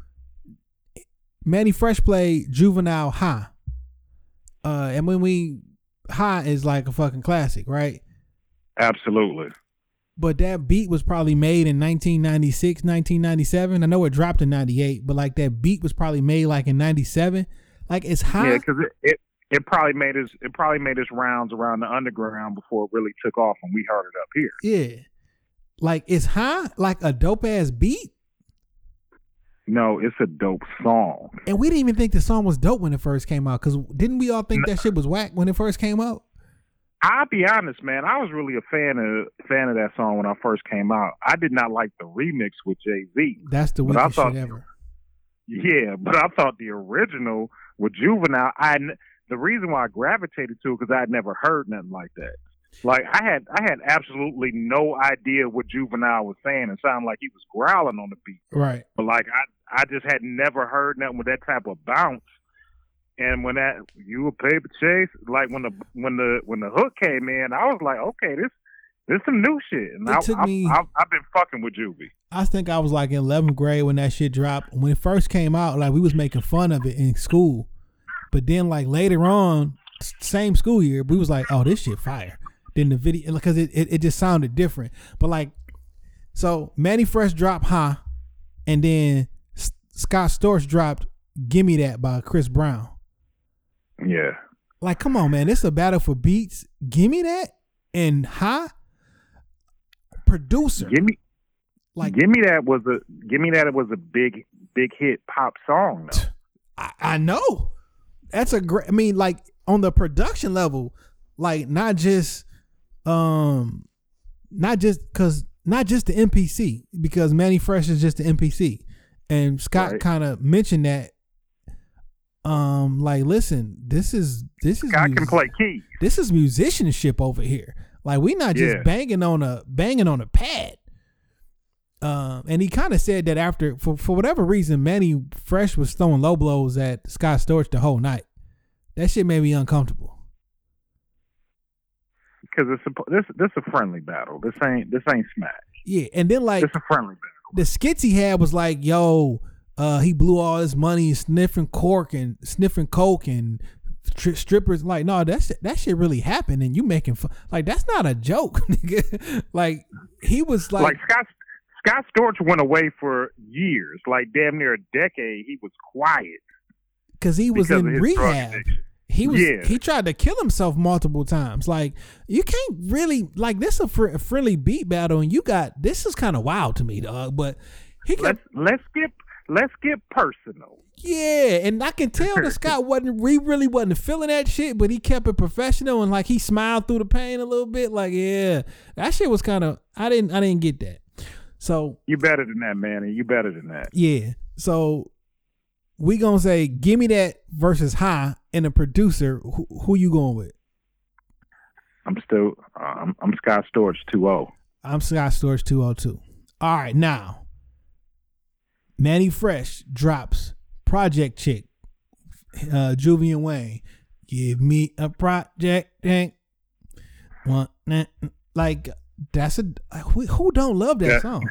Mannie Fresh played Juvenile High. Uh, and when we High is like a fucking classic, right? absolutely. But that beat was probably made in 1996, 1997. I know it dropped in 98, but like that beat was probably made like in 97. Like it's high. Yeah, because it, it it probably made its it probably made its rounds around the underground before it really took off, and we heard it up here. Yeah. Like it's high, like a dope ass beat. No, it's a dope song. And we didn't even think the song was dope when it first came out. Cause didn't we all think that shit was whack when it first came out? I'll be honest, man. I was really a fan of fan of that song when I first came out. I did not like the remix with Jay Z. That's the weakest thought- shit ever. Yeah, but I thought the original with Juvenile. I the reason why I gravitated to it because I had never heard nothing like that. Like I had I had absolutely no idea what Juvenile was saying. It sounded like he was growling on the beat. Right. But like I I just had never heard nothing with that type of bounce. And when that you a paper chase, like when the when the when the hook came in, I was like, okay, this this some new shit. And It I, took I, me- I, I've been fucking with Juvie. I think I was like in 11th grade when that shit dropped. When it first came out, like we was making fun of it in school. But then like later on, same school year, we was like, oh, this shit fire. Then the video, because it, it, it just sounded different. But like, so Mannie Fresh dropped High, and then Scott Storch dropped Gimme That by Chris Brown. Yeah. Like, come on, man. It's a battle for beats. Gimme That and High. Producer. Give me Like, give me that was a give me that it was a big big hit pop song though. I, I know. That's a great. I mean, like on the production level, like not just, um, not just because not just the MPC because Mannie Fresh is just the MPC, and Scott Right. kind of mentioned that. Um, like, listen, this is this is Scott can play keys. This is musicianship over here. Like, we not just Yeah. banging on a banging on a pad. Um, and he kind of said that after, for, for whatever reason, Mannie Fresh was throwing low blows at Scott Storch the whole night. That shit made me uncomfortable. Because it's a, this this a friendly battle. This ain't this ain't smack. Yeah, and then like This a friendly battle. the skits he had was like, yo, uh, he blew all his money sniffing cork and sniffing coke and tri- strippers. Like, no, that's that shit really happened, and you making fun. Like, that's not a joke, nigga. like, he was Like, like, Scott Scott Storch went away for years, like damn near a decade. He was quiet because he was because in of his drug rehab. He was Yeah. he tried to kill himself multiple times. Like you can't really like this a, fr- a friendly beat battle, and you got this is kind of wild to me, dog. But he kept Let's let's get let's get personal. yeah, and I can tell that Scott wasn't he really wasn't feeling that shit, but he kept it professional and like he smiled through the pain a little bit. Like yeah, that shit was kind of I didn't I didn't get that. So You better than that, man. And you better than that. yeah, so we gonna say give me that versus high and a producer. Who, who you going with? I'm still uh, I'm, I'm Scott Storch 2-0. I'm Scott Storch 202. All right, now Mannie Fresh drops Project Chick uh, Juvian Wayne. Give me a project, Hank. One, nah, like that's a who, who don't love that Yeah. song?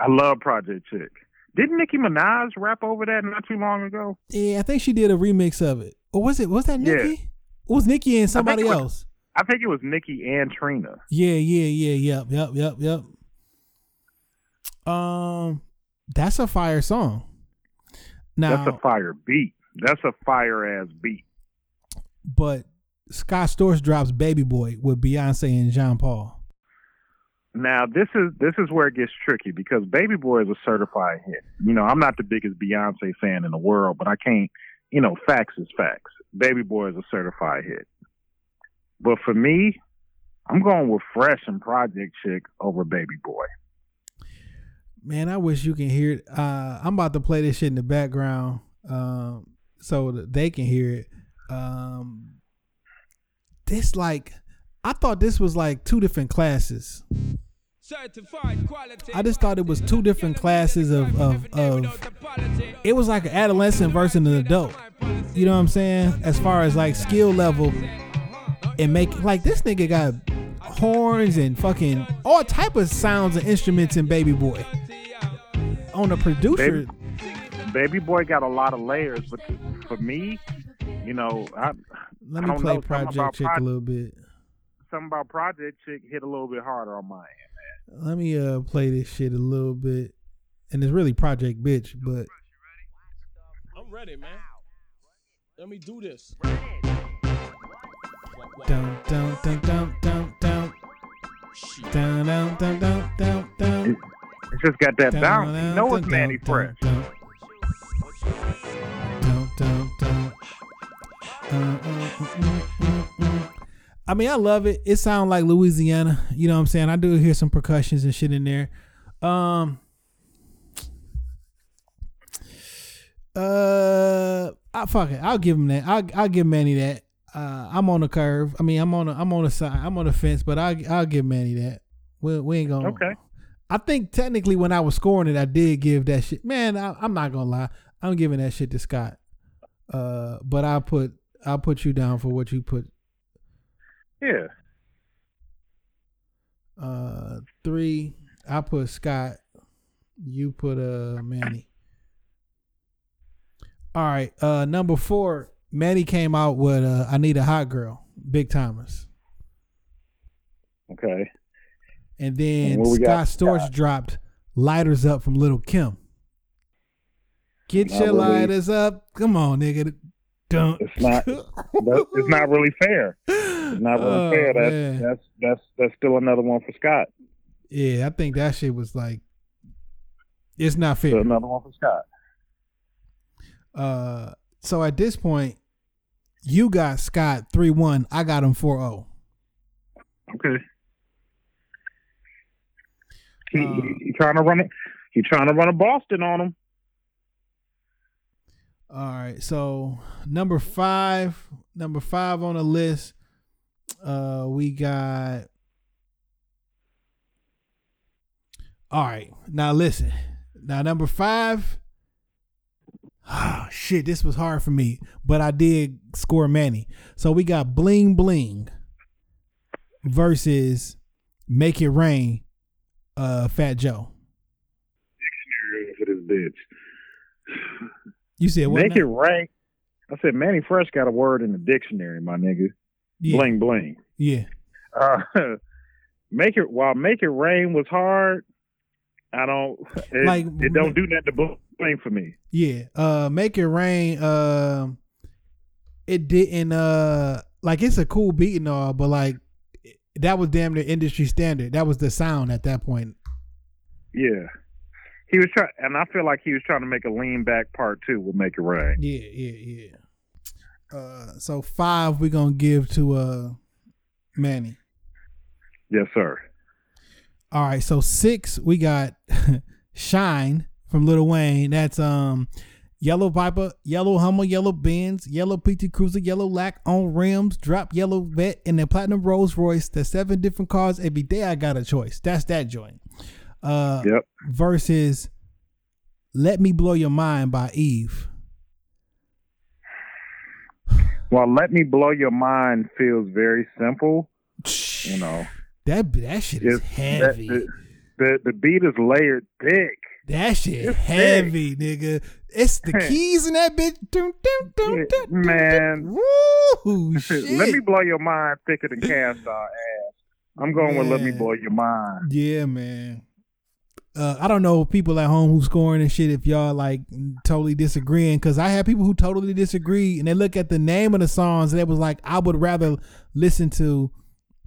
I love Project Chick. Didn't Nicki Minaj rap over that not too long ago? Yeah, I think she did a remix of it. Or was it? Was that Yeah. Nicki? It was Nicki and somebody it was- else. I think it was Nicki and Trina. Yeah, yeah, yeah, yep, yep, yep, yep. Um, that's a fire song. Now, That's a fire beat. That's a fire ass beat. but Scott Storch drops "Baby Boy" with Beyonce and Sean Paul. Now this is this is where it gets tricky because Baby Boy is a certified hit. You know, I'm not the biggest Beyonce fan in the world, but I can't. You know, facts is facts. Baby Boy is a certified hit. But for me, I'm going with Fresh and Project Chick over Baby Boy. Man, I wish you can hear it. Uh, I'm about to play this shit in the background, um, so that they can hear it. Um, this like, I thought this was like two different classes. I just thought it was two different classes of of, of it was like an adolescent versus an adult. You know what I'm saying? As far as like skill level and make like this nigga got horns and fucking all type of sounds and instruments in Baby Boy. On the producer, Baby- Baby Boy got a lot of layers, but for me, you know, I, let I me don't play know, Project about Chick a little bit. something about Project Chick hit a little bit harder on my end. Let me uh play this shit a little bit. And it's really Project Bitch, but I'm ready, man. Let me do this. down down down down it, it's just got that bounce. Down, you know it's Mannie Fresh. I mean, I love it. It sounds like Louisiana. You know what I'm saying? I do hear some percussions and shit in there. Um, uh, I fuck it. I'll give him that. I'll, I'll give Mannie that. Uh, I'm on the curve. I mean, I'm on the I'm on the side. I'm on the fence, but I I'll give Mannie that. We we ain't gonna. Okay. I think technically when I was scoring it, I did give that shit. Man, I, I'm not gonna lie. I'm giving that shit to Scott. Uh, but I'll put I'll put you down for what you put. Yeah. Uh, three. I put Scott. You put uh Mannie. All right. Uh, number four. Mannie came out with uh, "I Need a Hot Girl," Big Tymers, Okay. and then And Scott Storch dropped "Lighters Up" from Lil' Kim. Get Not your really. lighters up. Come on, nigga. Don't. It's not. It's not really fair. It's not really Oh, fair. That's, man. that's that's that's still another one for Scott. Yeah, I think that shit was like, it's not Still fair. another one for Scott. Uh, so at this point, you got Scott three one. I got him oh. 4-0. Okay. He, Uh, he, he trying to run it. He trying to run a Boston on him. All right, so number five, number five on the list, uh, we got. All right, now listen. Now number five. Oh shit, this was hard for me, but I did score Mannie. So we got Bling Bling versus Make It Rain, uh, Fat Joe. Dictionary for this bitch. You said what? Make now? it rain. I said Mannie Fresh got a word in the dictionary, my nigga. yeah, Bling bling. yeah. Uh, make it while make it rain was hard. I don't. It, Like, it don't do nothing to bl- bling for me. Yeah, uh Make It Rain, um it didn't uh like it's a cool beat and all, but like that was damn near industry standard. That was the sound at that point. Yeah. He was trying, and I feel like he was trying to make a lean back part two with Make It Rain. Yeah, yeah, yeah. Uh so five we're gonna give to uh Mannie. Yes, sir. All right, so six we got Shine from Lil Wayne. That's um Yellow Viper, Yellow Hummer, Yellow Benz, Yellow PT Cruiser, Yellow Lack on rims, drop Yellow Vet, and then Platinum Rolls Royce. There's seven different cars. Every day I got a choice. That's that joint. Uh, Yep. Versus Let Me Blow Your Mind by Eve. Well, let me blow your mind feels very simple. You know, That that shit is heavy. That, the, the the beat is layered thick. That shit it's heavy, nigga. It's the keys in that bitch. Dun, dun, dun, Yeah, dun, dun, man. Woo, shit. Let me blow your mind thicker than cast our ass. I'm going with let me blow your mind. Yeah, man. Uh, I don't know people at home who's scoring and shit if y'all like totally disagreeing because I have people who totally disagree and they look at the name of the songs and it was like I would rather listen to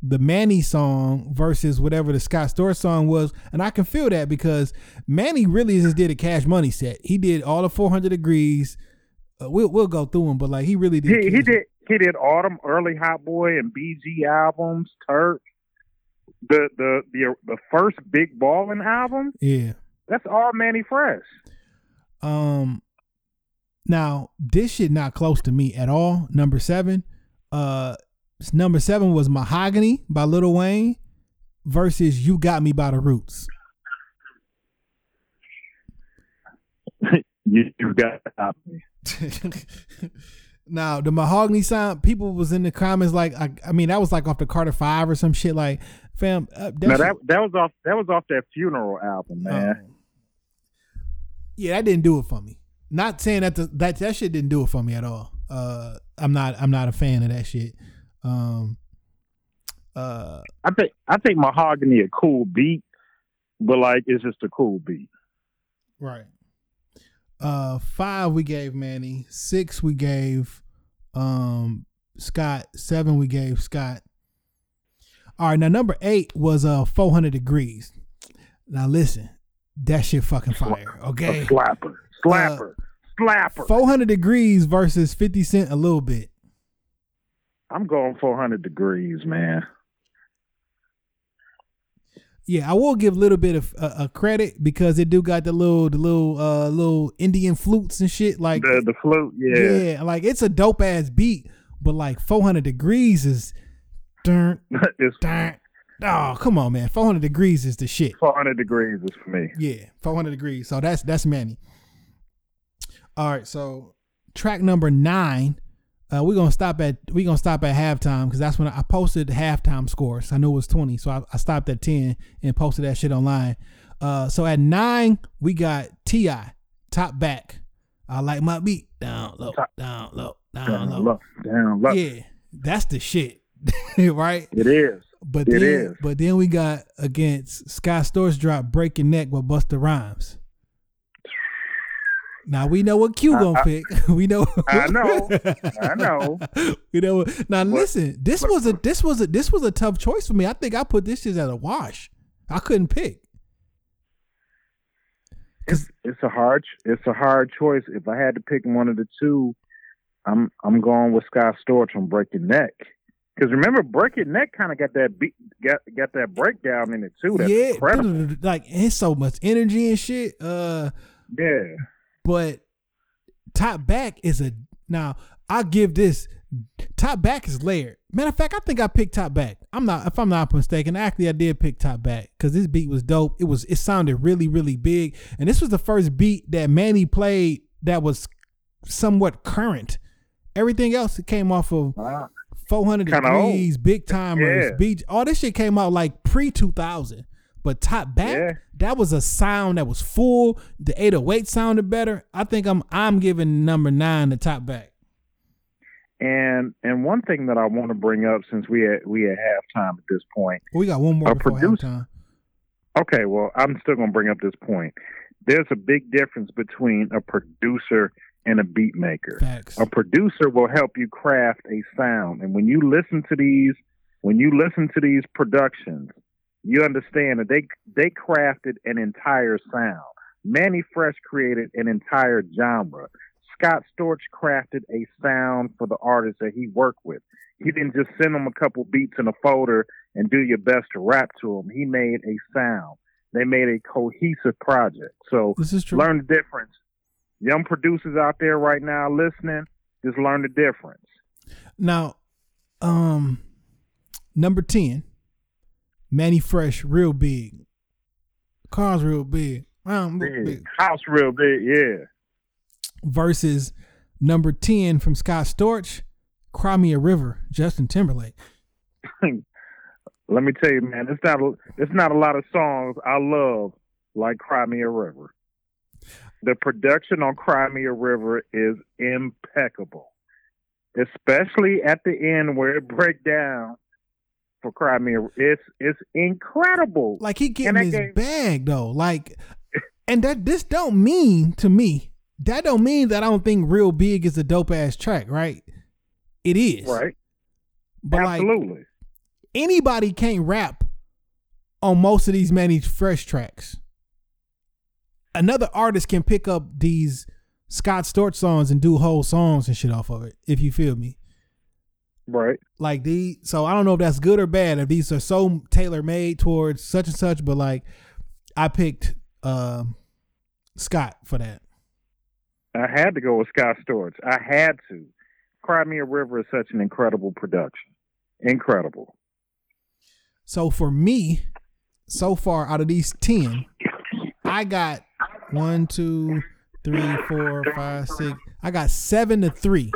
the Mannie song versus whatever the Scott Storch song was and I can feel that because Mannie really just did a Cash Money set. He did all the 400 degrees. Uh, we'll we'll go through them, but like he really did. He, he did he did Autumn, early Hot Boy, and BG albums. Turk, the the the the first Big Ballin' album. Yeah. That's all Mannie Fresh. Um now this shit not close to me at all. Number seven. Uh number seven was Mahogany by Lil Wayne versus You Got Me by the Roots. You, you got me. now the mahogany sound people was in the comments like I, I mean that was like off the Carter Five or some shit like fam uh, that that that was off that was off that funeral album, man. Um, yeah, that didn't do it for me. Not saying that the, that that shit didn't do it for me at all. Uh, I'm not I'm not a fan of that shit. Um, uh, I think I think Mahogany a cool beat, but like it's just a cool beat. right. Uh, five we gave Mannie. Six we gave um Scott. Seven we gave Scott. All right, now number eight was uh 400 degrees. Now listen, that shit fucking fire. Okay. A slapper, slapper, slapper. 400 degrees versus 50 cent a little bit. I'm going 400 degrees, man. Yeah, I will give a little bit of uh, a credit because it do got the little the little uh little Indian flutes and shit like The the flute, yeah. yeah, like it's a dope ass beat, but like 400 degrees is it's dun. Oh, come on, man. 400 degrees is the shit. 400 degrees is for me. Yeah, 400 degrees. So that's that's Mannie. All right, so track number nine. Uh, we're gonna stop at we gonna stop at halftime because that's when I posted the halftime scores. I knew it was 20, so I, I stopped at 10 and posted that shit online. Uh, so at nine we got T.I. top back. I like my beat down low, Top- down low, down, Down low. low, down low. Yeah, that's the shit, right? It is. But It then, is. but then we got against Scott Storch drop breaking neck with Busta Rhymes. Now we know what Q gonna pick. We know. I know. I know. we know. Now listen, this was a this was a this was a tough choice for me. I think I put this shit at a wash. I couldn't pick. It's it's a hard it's a hard choice. If I had to pick one of the two, I'm I'm going with Scott Storch on Breaking Neck. Because remember, Breaking Neck kind of got that beat, got got that breakdown in it too. That's yeah, incredible. like it's so much energy and shit. Uh, Yeah, but top back is a now I give this top back is layered. Matter of fact, I think I picked top back. I'm not if I'm not mistaken. Actually, I did pick top back because this beat was dope. It was it sounded really really big, and this was the first beat that Mannie played that was somewhat current. Everything else came off of Wow. 400 Kinda old. degrees, big timers, Yeah. beach. All this shit came out like pre 2000. But top back, Yeah. that was a sound that was full. The 808 sounded better. I think I'm I'm giving number nine the top back. and and one thing that I want to bring up since we at we at halftime at this point. We got one more before producer- halftime. Okay, well, I'm still going to bring up this point. There's a big difference between a producer and a beat maker. Facts. A producer will help you craft a sound, and when you listen to these, when you listen to these productions, you understand that they they crafted an entire sound. Mannie Fresh created an entire genre. Scott Storch crafted a sound for the artists that he worked with. He didn't just send them a couple beats in a folder and do your best to rap to them. He made a sound. They made a cohesive project. So This is true. learn the difference. Young producers out there right now listening, just learn the difference. Now, um, number 10, Mannie Fresh, real big. Car's real big. Um, Big. big. House real big, yeah. Versus number 10 from Scott Storch, Cry Me a River, Justin Timberlake. Let me tell you, man, it's not a, it's not a lot of songs I love like Cry Me a River. The production on Cry Me a River is impeccable, especially at the end where it breaks down for Cry Me. It's it's incredible. Like he getting his game- bag though. Like, and that this don't mean to me. That don't mean that I don't think Real Big is a dope ass track, right? It is, right? But like Absolutely. anybody can't rap on most of these Mannie Fresh tracks. Another artist can pick up these Scott Storch songs and do whole songs and shit off of it, if you feel me. Right. Like the so I don't know if that's good or bad, if these are so tailor made towards such and such, but like I picked um Scott for that. I had to go with Scott Storch. I had to. Cry Me a River is such an incredible production. Incredible. So for me, so far out of these ten, I got one, two, three, four, five, six. I got seven to three.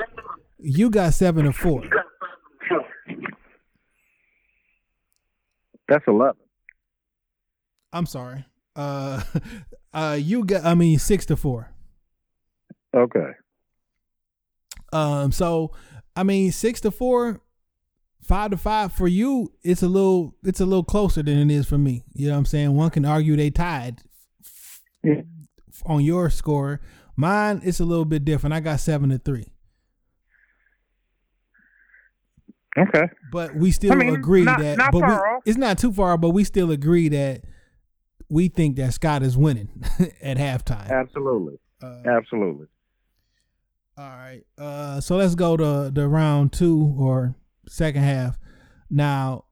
You got seven to four. That's 11. I'm sorry. Uh, uh, you got. I mean, six to four. Okay. Um, so I mean, six to four, five to five for you. It's a little. It's a little closer than it is for me. You know what I'm saying? One can argue they tied Yeah. on your score. Mine, it's a little bit different. I got seven to three. Okay. But we still I mean, agree not- that not but we, it's not too far, but we still agree that we think that Scott is winning at halftime. Absolutely. Uh, Absolutely. all right. Uh, so let's go to the round two or second half. Now,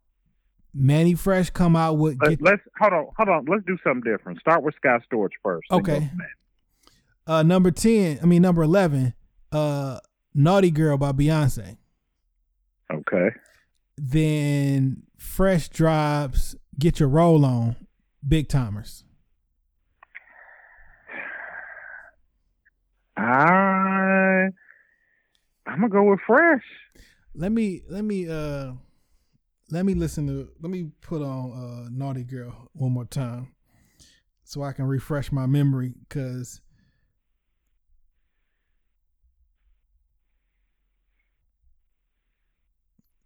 Mannie Fresh come out with get, let's hold on. Hold on. Let's do something different. Start with Scott Storch first. Okay. uh, number ten. I mean number eleven. Uh, Naughty Girl by Beyonce. Okay. Then Fresh drops Get Your Roll On, Big Tymers. I I'm gonna go with Fresh. Let me let me uh let me listen to let me put on uh Naughty Girl one more time so I can refresh my memory cuz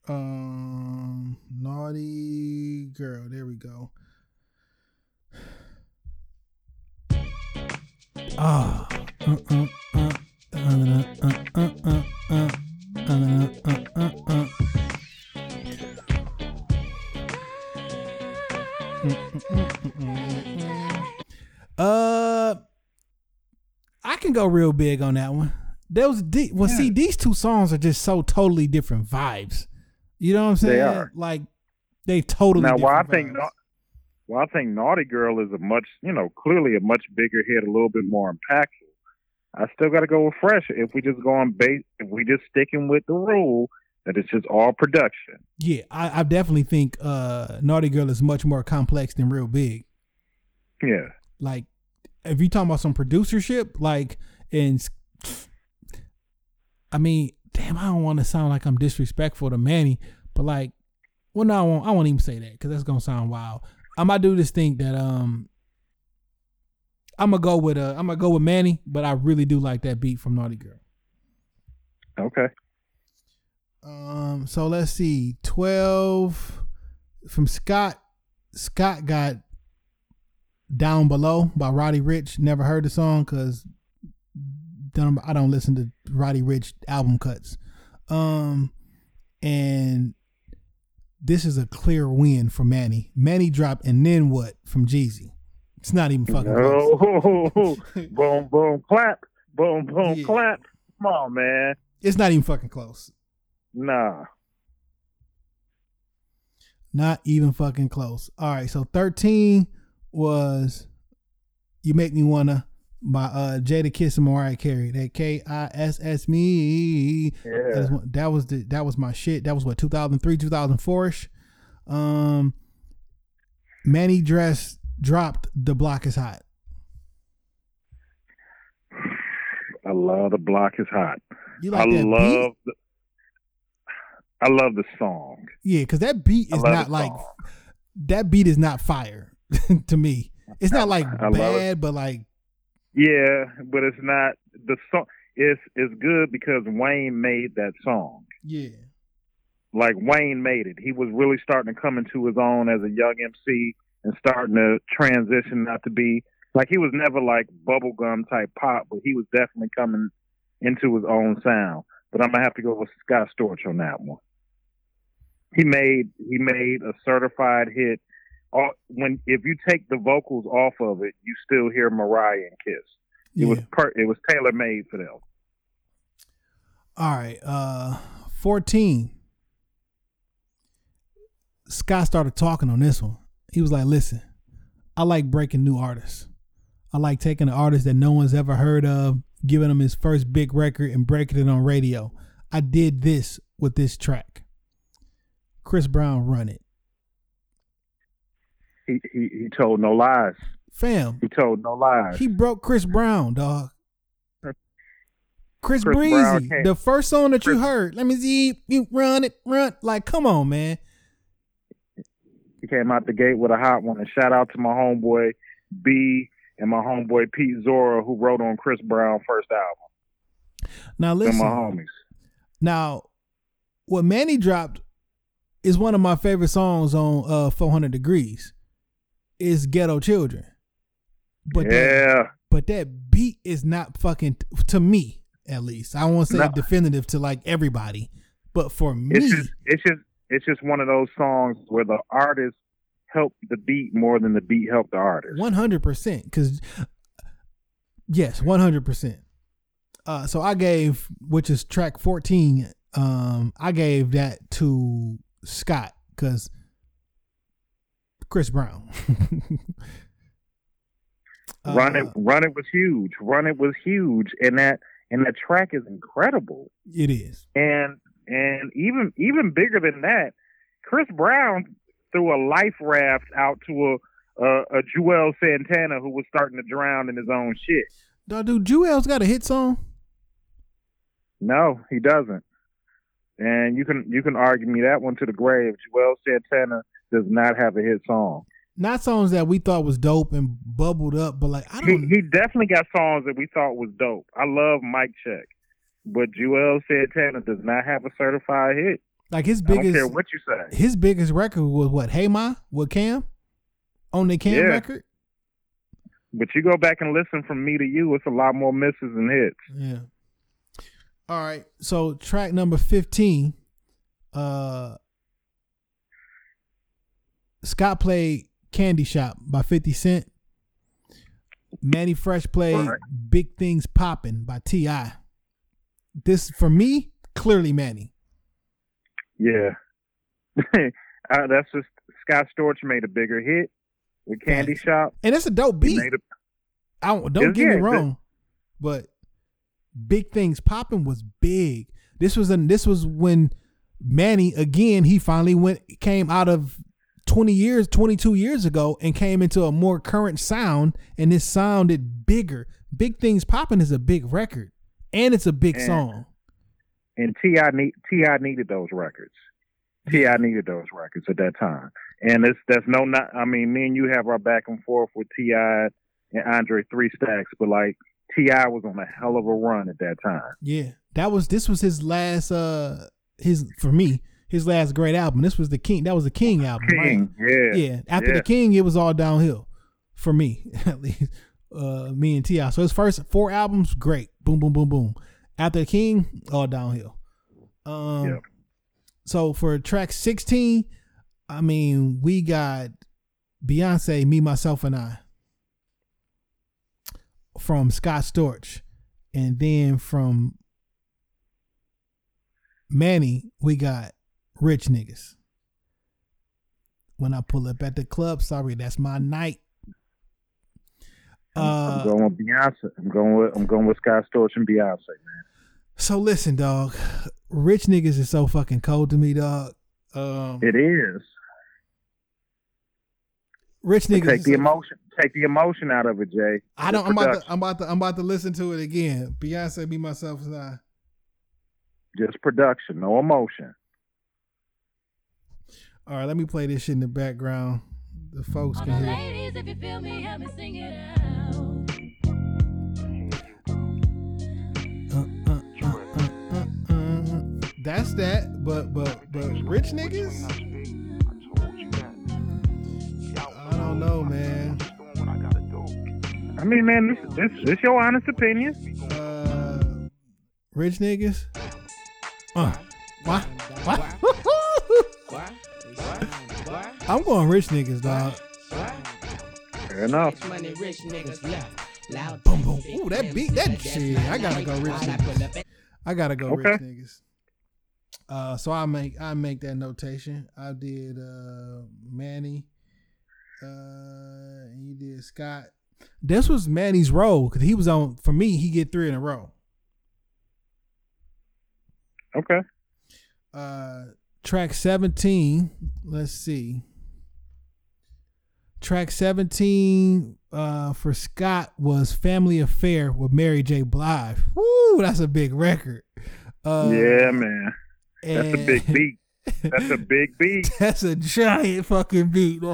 Um, naughty girl. There we go. Ah. Uh, I can go real big on that one. There was deep. Well, yeah. see, these two songs are just so totally different vibes. You know what I'm saying? They are. Like they totally. now, while I think. Well, I think Naughty Girl is a much, you know, clearly a much bigger hit, a little bit more impactful. I still got to go with Fresh. If we just go on base, if we just sticking with the rule that it's just all production. yeah, I, I definitely think uh, Naughty Girl is much more complex than Real Big. Yeah. like if you talking about some producership like and i mean damn i don't want to sound like i'm disrespectful to mannie but like well no i won't i won't even say that because that's gonna sound wild. I might do this thing that um i'm gonna go with uh i'm gonna go with mannie but i really do like that beat from naughty girl. Okay. um so let's see 12 from scott scott got down below by roddy ricch never heard the song because i don't listen to roddy ricch album cuts um and this is a clear win for mannie mannie dropped and then what from jeezy it's not even fucking close. Oh, boom, boom, clap, boom, boom, Yeah. clap. Come on, man. it's not even fucking close Nah. Not even fucking close. All right, so 13 was You Make Me Wanna by uh Jadakiss and Mariah Carey. That K I S S me. One- that was the that was my shit. That was what 2003, 2004ish. Um Mannie Fresh dropped The Block is Hot. I love the block is hot. You like I that love. The, I love the song. Yeah, because that beat is not like song. that beat is not fire to me. It's not like I bad, but like Yeah, but it's not the song. It's it's good because Wayne made that song. yeah, Like Wayne made it. He was really starting to come into his own as a young MC and starting to transition not to be like he was never like bubblegum type pop, but he was definitely coming into his own sound. But I'm gonna have to go with Scott Storch on that one. He made he made a certified hit. All, when if you take the vocals off of it, you still hear Mariah and Kiss. It yeah. was per, it was tailor made for them. All right, uh, fourteen. Scott started talking on this one. He was like, "Listen, I like breaking new artists. I like taking an artist that no one's ever heard of, giving him his first big record and breaking it on radio. I did this with this track. Chris Brown run it, He he he told no lies. fam. He told no lies. He broke Chris Brown, dog. Chris, Chris Breezy, the first song that you heard. Let me see you run it, run. Like, come on, man. He came out the gate with a hot one. And shout out to my homeboy B and my homeboy Pete Zora who wrote on Chris Brown first album. Now listen. my homies. Now, what Mannie dropped is one of my favorite songs on uh 400 Degrees. Is Ghetto Children. But that, yeah. but that beat is not fucking to me at least. I won't say No. definitive to like everybody, but for me, It's just it's just it's just one of those songs where the artist helped the beat more than the beat helped the artist. One hundred percent. Because yes, one hundred percent. Uh, so I gave, which is track fourteen. Um, I gave that to Scott because Chris Brown. Run it Uh, Run It was huge. Run It was huge and that and that track is incredible. It is. And and even even bigger than that, Chris Brown threw a life raft out to a a, a Juelz Santana who was starting to drown in his own shit. Dude, Juelz got a hit song. No, he doesn't. And you can you can argue me that one to the grave. Juelz Santana does not have a hit song. Not songs that we thought was dope and bubbled up, but like I He don't. he definitely got songs that we thought was dope. I love Mic Check, but Juelz Santana does not have a certified hit. like his I don't care biggest, what you say. his biggest record was what? Hey Ma with Cam on the Cam Yeah. record. But you go back and listen from me to you, it's a lot more misses than hits. Yeah. All right. So track number 15 uh Scott played Candy Shop by 50 Cent. Mannie Fresh played Right. Big Things Poppin' by T.I. This for me, clearly Mannie. Yeah. uh, that's just Scott Storch made a bigger hit with Candy. Shop. And it's a dope beat. a, I don't, don't get me yeah, the- wrong, but big things popping was big. This was an this was when Mannie again he finally went came out of 20 years 22 years ago and came into a more current sound and this sounded bigger. Big things popping is a big record and it's a big And- song. and T.I. need T.I. needed those records. T.I. needed those records at that time, and it's that's no not. I mean, me and you have our back and forth with T.I. and Andre Three Stacks, but like T.I. was on a hell of a run at that time. Yeah. That was this was his last uh his for me his last great album. This was the King. That was the King album. right? King, yeah, yeah. After yeah. the King, it was all downhill for me, at least. Uh, me and Ti. So his first four albums, great, boom, boom, boom, boom. After the King, all downhill. Um, Yeah. so for track sixteen, I mean, we got Beyonce, me, myself, and I from Scott Storch, and then from Mannie, we got Rich Niggas. When I pull up at the club, sorry, that's my night. I'm Uh, going with Beyonce. I'm going with I'm going with Scott Storch and Beyonce, man. so listen, dog. Rich niggas is so fucking cold to me, dog. Um, It is. rich niggas. Take the emotion. Take the emotion out of it, Jay. I don't. I'm about, to. I'm about to. I'm about to listen to it again. Beyonce, be myself and I. Just production, no emotion. All right, let me play this shit in the background. The folks can hear. Ladies, if you feel me, help me sing it out. Uh, uh, uh, uh, uh, uh. That's that, but but but rich niggas. I don't know, man. I mean, man, this this, this your honest opinion. Uh, rich niggas. Uh, why? Why? I'm going rich niggas, dog. Fair enough. Boom, boom. Ooh, that beat, that shit. I gotta go rich niggas. I gotta go rich niggas. Uh, so I make I make that notation. I did uh Mannie, uh, and you did Scott. This was Mannie's role because he was on. For me, he get three in a row. Okay. Uh, track seventeen. Let's see. Track seventeen uh, for Scott was "Family Affair" with Mary J. Blige. Woo, that's a big record. Uh, yeah, man. That's a big beat. That's a big beat. That's a giant fucking beat.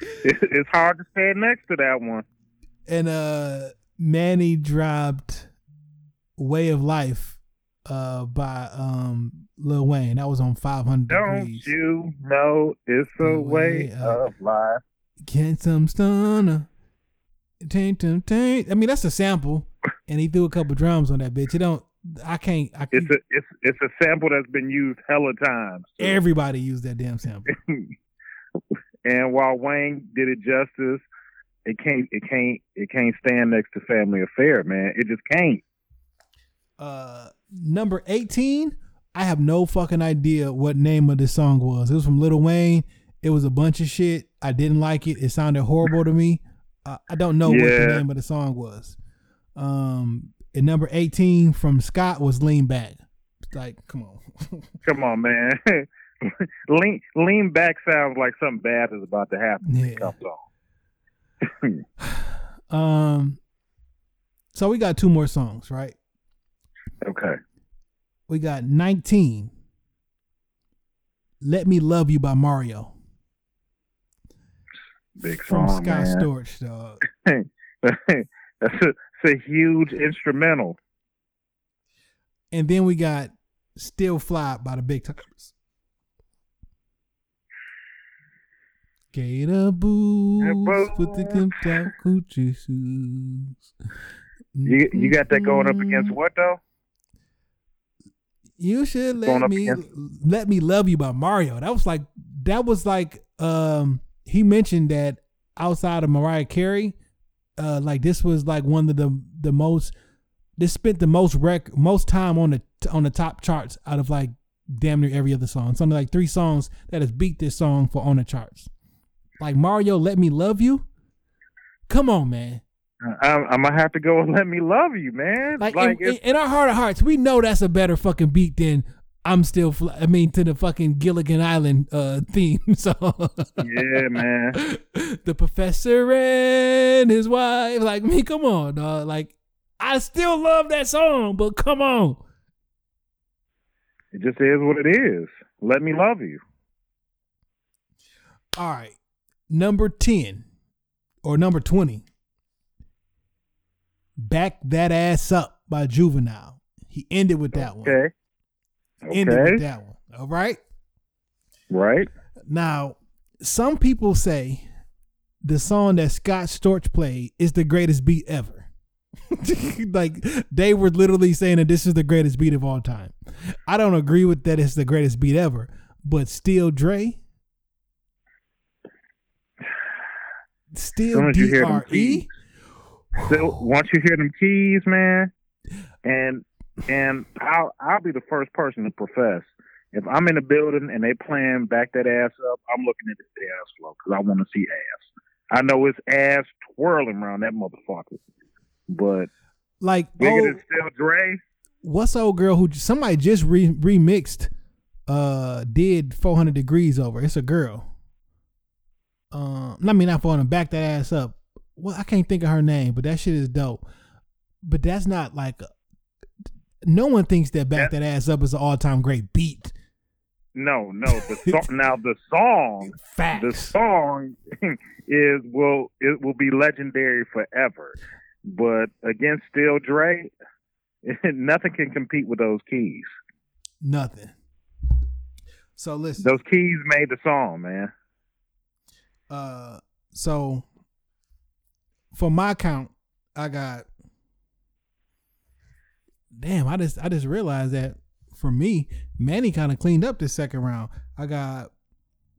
It's hard to stand next to that one. and uh Mannie dropped Way of Life uh by um Lil Wayne. That was on 500 Don't degrees. you know it's a The way way of- of life? Get some stunner. Taint, taint, taint. I mean, that's a sample, and he threw a couple drums on that bitch. It don't. I can't. I It's can't. a it's it's a sample that's been used hella times. Everybody used that damn sample. and while Wayne did it justice, it can't it can't it can't stand next to Family Affair, man. It just can't. Uh, number 18. I have no fucking idea what name of this song was. It was from Lil Wayne. It was a bunch of shit. I didn't like it. It sounded horrible to me. Uh, I don't know what the name of the song was. Um, and number 18 from Scott was Lean Back. Like, come on. Come on, man. lean lean back sounds like something bad is about to happen Yeah. comes on. Um, so we got two more songs, right? Okay. We got 19. Let Me Love You by Mario Big from song, Scott man. Storch, dog. That's a, it's a huge instrumental. And then we got Still Fly by the Big Tymers. Gator boots with the gimped out Gucci shoes. You you got that going up against Mm-hmm. what though? You should let me against- let me love you by Mario. That was like that was like um he mentioned that outside of Mariah Carey, uh like this was like one of the the most this spent the most rec most time on the on the top charts out of like damn near every other song. Something like three songs that has beat this song for on the charts. Like Mario, let me love you. Come on, man. I'm, I'm gonna have to go and let me love you, man. Like, Like, in, in our heart of hearts, we know that's a better fucking beat than I'm still. Fl- I mean, to the fucking Gilligan Island uh, theme So yeah, man. the professor and his wife. Like me, come on, dog. Like I still love that song, but come on. It just is what it is. Let me love you. All right, number ten or number twenty. Back that ass up by Juvenile. He ended with that one. Okay. Ended with Okay. that one. All right. Right. Now, some people say the song that Scott Storch played is the greatest beat ever. like they were literally saying that this is the greatest beat of all time. I don't agree with that it's the greatest beat ever, but still Dre. Still Soon as you D R E. So once you hear them keys, man, and and I'll I'll be the first person to profess. If I'm in a building and they playing back that ass up, I'm looking at the ass flow because I want to see ass. I know it's ass twirling around that motherfucker, but Like bigger oh, than still Dre. what's old girl who somebody just re- remixed uh did 400 degrees over it's a girl um i mean not 400 back that ass up well i can't think of her name but that shit is dope but that's not like no one thinks that back that ass up is an all-time great beat no, no. The song now the song the song is will it will be legendary forever. But against Still Dre, nothing can compete with those keys. Nothing. So listen. Those keys made the song, man. Uh, so for my count, I got. Damn, I just I just realized that for me, Mannie kind of cleaned up this second round. I got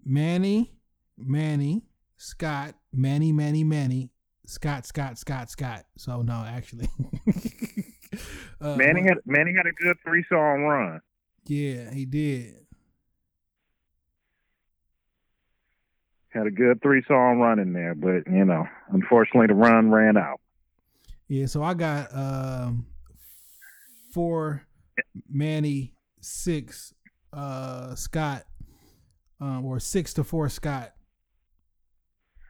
Mannie, Mannie, Scott, Mannie, Mannie, Mannie, Scott, Scott, Scott, Scott. So no, actually, uh, Mannie had Mannie had a good three song run. yeah, he did. Had a good three song run in there, but you know, unfortunately the run ran out. Yeah, so I got um four Mannie, six uh Scott, um, or six to four Scott.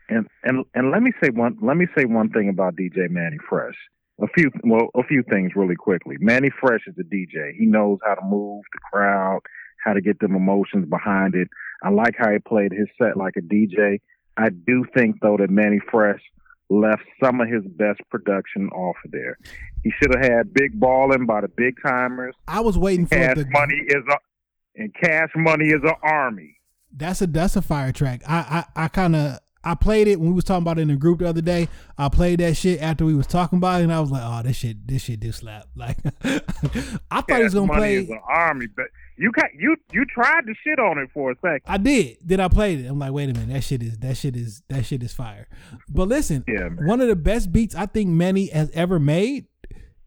And and and let me say one let me say one thing about DJ Mannie Fresh. A few well a few things really quickly. Mannie Fresh is a DJ. He knows how to move the crowd, how to get them emotions behind it. I like how he played his set like a DJ. I do think though that Mannie Fresh left some of his best production off of there. He should have had big balling by the Big Tymers. I was waiting for Cash the money is a and cash money is an army. That's a that's a fire track. I I, I kind of I played it when we was talking about it in the group the other day. I played that shit after we was talking about it, and I was like, "Oh, this shit, this shit do slap." Like, I thought he was gonna money play. is an army, but you got you you tried to shit on it for a second. I did. Then I played it? I'm like, wait a minute, that shit is that shit is that shit is fire. But listen, Yeah, man. one of the best beats I think Mannie has ever made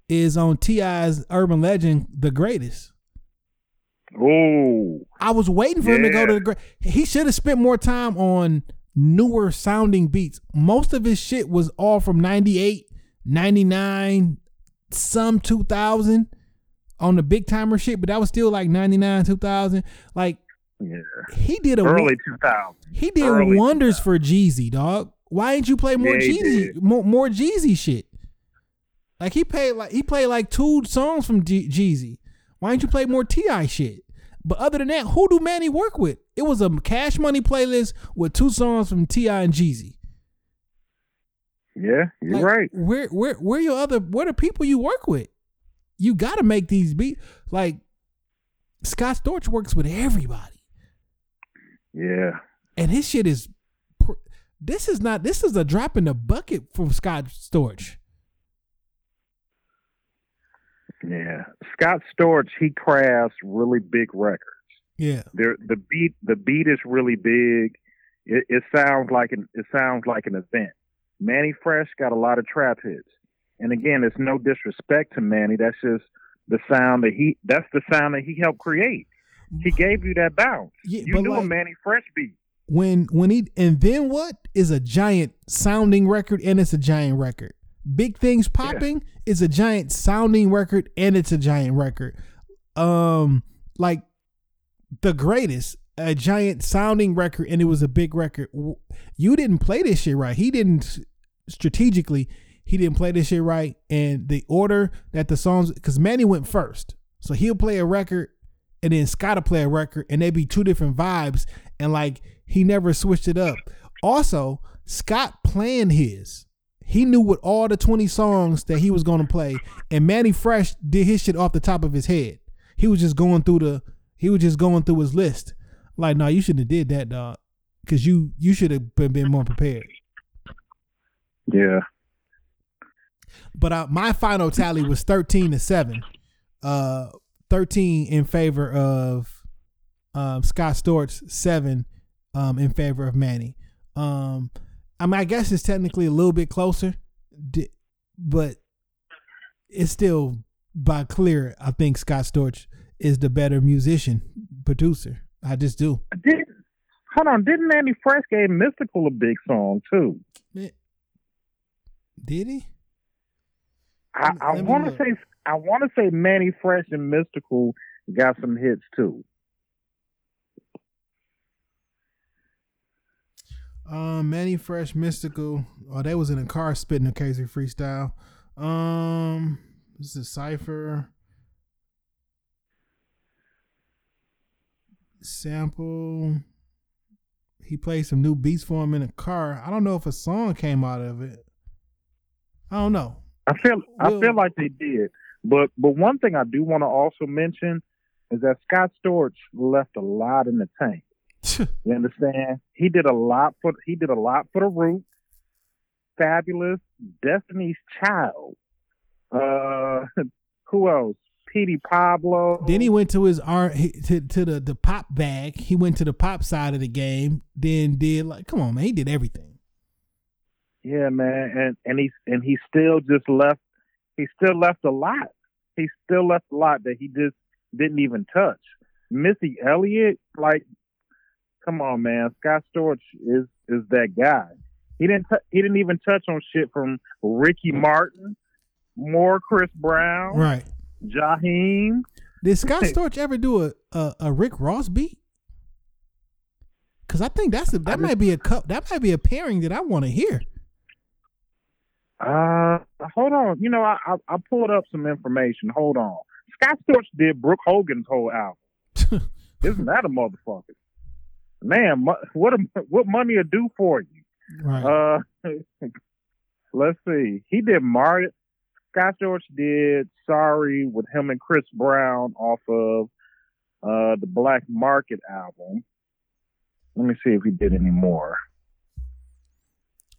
is on T.I's Urban Legend, "The Greatest." Oh, I was waiting for him to go to the great. He should have spent more time on newer sounding beats. Most of his shit was all from 98, 99, some 2000 on the Big Tymer shit, but that was still like 99, 2000. Like yeah. he did a Early 2000. he did early wonders for Jeezy, dog. Why didn't you play more Yeah, Jeezy, more, more Jeezy shit? Like he played like he played like two songs from G- Jeezy. Why didn't you play more T.I shit? But other than that, who do Mannie work with? It was a Cash Money playlist with two songs from T.I and Jeezy. Yeah, you're Like, right. Where where where your other where the people you work with? You got to make these beats. Like Scott Storch works with everybody. Yeah. and his shit is pr- this is not this is a drop in the bucket from Scott Storch. Yeah. Scott Storch, he crafts really big records. Yeah. There the beat the beat is really big. It, it sounds like an it sounds like an event. Manny Fresh got a lot of trap hits. And again, it's no disrespect to Mannie. That's just the sound that he that's the sound that he helped create. He gave you that bounce. Yeah, you knew a Mannie Fresh beat. When when he and then what is a giant sounding record and it's a giant record. Big things popping is a giant sounding record and it's a giant record. Um like the greatest a giant sounding record and it was a big record. You didn't play this shit right. He didn't strategically. He didn't play this shit right, and the order that the songs because Mannie went first, so he'll play a record, and then Scott will play a record, and they'd be two different vibes, and like he never switched it up. Also, Scott planned his. He knew what all the 20 songs that he was going to play, and Mannie Fresh did his shit off the top of his head. He was just going through the he was just going through his list. Like, no, you shouldn't have did that, dog. Cause you you should have been, been more prepared. Yeah. But uh, my final tally was thirteen to seven. Uh, thirteen in favor of um, Scott Storch, seven um, in favor of Mannie. Um, I mean, I guess it's technically a little bit closer, but it's still by clear. I think Scott Storch is the better musician producer. I just do. Did hold on, didn't Mannie Fresh gave Mystikal a big song too? Did he? I, I want to say I want to say Mannie Fresh and Mystikal got some hits too. Um, Mannie Fresh, Mystikal. Oh, they was in a car spitting a crazy freestyle. Um, this is Cipher. sample. He played some new beats for him in a car. I don't know if a song came out of it. I don't know. I feel I feel like they did, but but one thing I do want to also mention is that Scott Storch left a lot in the tank. You understand? He did a lot for he did a lot for the Root. Fabolous, Destiny's Child. Uh, who else? Petey Pablo. Then he went to his he- to to the the pop bag. He went to the pop side of the game. Then did like, come on, man, he did everything. Yeah, man, and and he and he still just left. He still left a lot. He still left a lot that he just didn't even touch. Missy Elliott, like, come on, man. Scott Storch is is that guy. He didn't t- he didn't even touch on shit from Ricky Martin, more Chris Brown, Right. Jaheim. Did Scott Storch ever do a a, a Rick Ross beat? Cause I think that's a, that might be a cup that might be a pairing that I want to hear. Uh, hold on. You know, I, I I pulled up some information. Hold on. Scott Storch did Brooke Hogan's whole album. Isn't that a motherfucker? Man, what a, what money will do for you? Right. Uh, let's see. He did Mar. Scott Storch did Sorry with him and Chris Brown off of uh the Black Market album. Let me see if he did any more.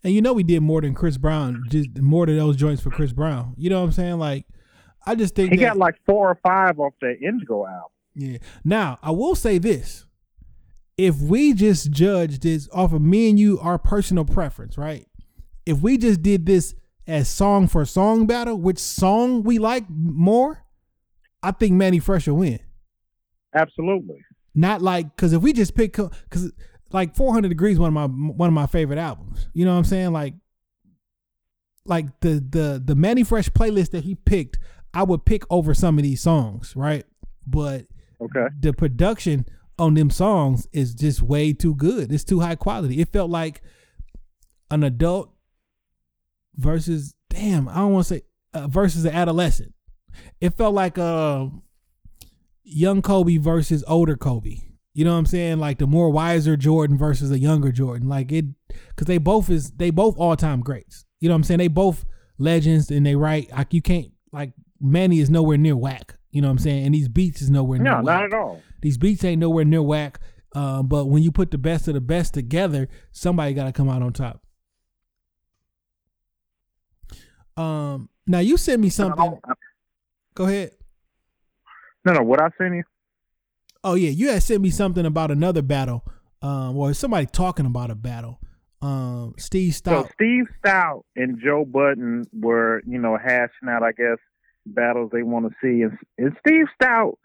And you know we did more than Chris Brown, just more than those joints for Chris Brown. You know what I'm saying? Like, I just think He that, got like four or five off that Indigo album. yeah. Now I will say this: if we just judge this off of me and you, our personal preference, right? If we just did this as song for song battle, which song we like more, I think Mannie Fresh will win. Absolutely. Not like because if we just pick because like 400 Degreez one of my one of my favorite albums. You know what I'm saying? Like like the the the Mannie Fresh playlist that he picked, I would pick over some of these songs, right? But Okay. the production on them songs is just way too good. It's too high quality. It felt like an adult versus damn, I don't want to say uh, versus an adolescent. It felt like uh young Kobe versus older Kobe. You know what I'm saying? Like the more wiser Jordan versus a younger Jordan. Like it cuz they both is they both all-time greats. You know what I'm saying? They both legends and they write like you can't like Mannie is nowhere near whack. You know what I'm saying? And these beats is nowhere near No, whack. not at all. These beats ain't nowhere near whack. Um, but when you put the best of the best together, somebody got to come out on top. Um, now you sent me something. Go ahead. No, no. What I sent you? Oh yeah, you had sent me something about another battle. Um, or somebody talking about a battle. Um, Steve Stoute. So Steve Stoute and Joe Budden were, you know, hashing out, I guess, battles they want to see. And, and Steve Stoute,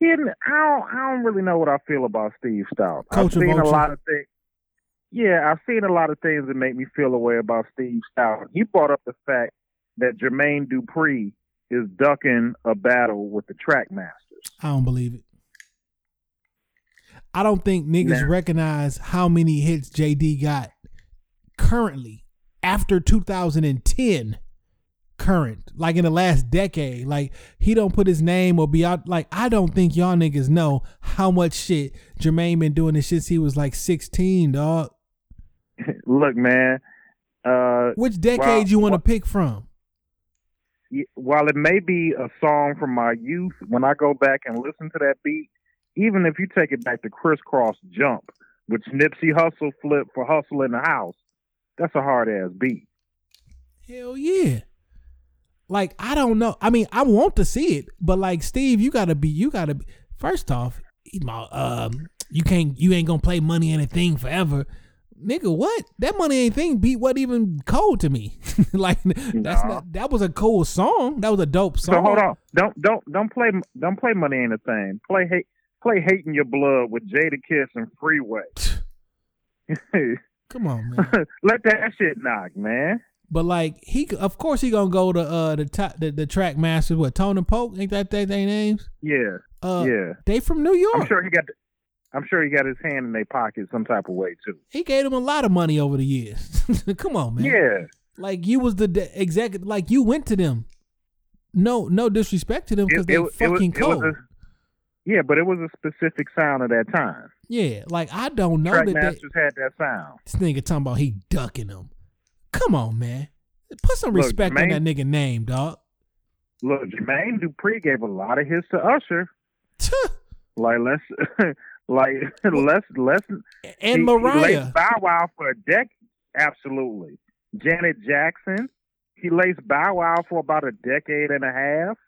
he I don't, I don't really know what I feel about Steve Stoute. Coach I've seen Vulture. a lot of things. Yeah, I've seen a lot of things that make me feel a way about Steve Stoute. He brought up the fact that Jermaine Dupri is ducking a battle with the Trackmasters. I don't believe it. I don't think niggas Nah. recognize how many hits JD got currently after 2010 current like in the last decade like he don't put his name or be out like I don't think y'all niggas know how much shit Jermaine been doing this shit since he was like 16 dog Look, man. Uh, which decade Wow. you want to pick from while it may be a song from my youth, when I go back and listen to that beat, even if you take it back to Kris Kross Jump, which Nipsey Hussle flip for Hussle in the House, that's a hard ass beat. Hell yeah. Like I don't know. I mean, I want to see it, but like Steve, you gotta be. You gotta. Be, first off, you um, you can't. You ain't gonna play money in a thing forever, nigga. What? That money ain't thing beat what even cold to me. like that's Nah. not. That was a cool song. That was a dope song. So hold on, don't don't don't play don't play Money Ain't a Thing. Play hate play Hate in Your Blood with Jada Kiss and Freeway. Come on, man. Let that shit knock, man. But like he, of course, he gonna go to uh the top the, the Trackmasters. What Tone and Poke? Ain't that they, they names? Yeah, Uh, yeah. They from New York. I'm sure he got. I'm sure he got his hand in their pocket some type of way too. He gave them a lot of money over the years. Come on, man. Yeah. Like you was the de- executive. Like you went to them. No, no disrespect to them because they it- it was- fucking it was cold. a- Yeah, but it was a specific sound at that time. Yeah, like I don't know Track that Masters had that sound. this nigga talking about he ducking them. Come on, man. Put some Look, respect on that nigga name, dog. Look, Jermaine Dupri gave a lot of hits to Usher. Like let's like let's let's and he, He Mariah. laced Bow Wow for a decade. Absolutely. Janet Jackson. He laced Bow Wow for about a decade and a half.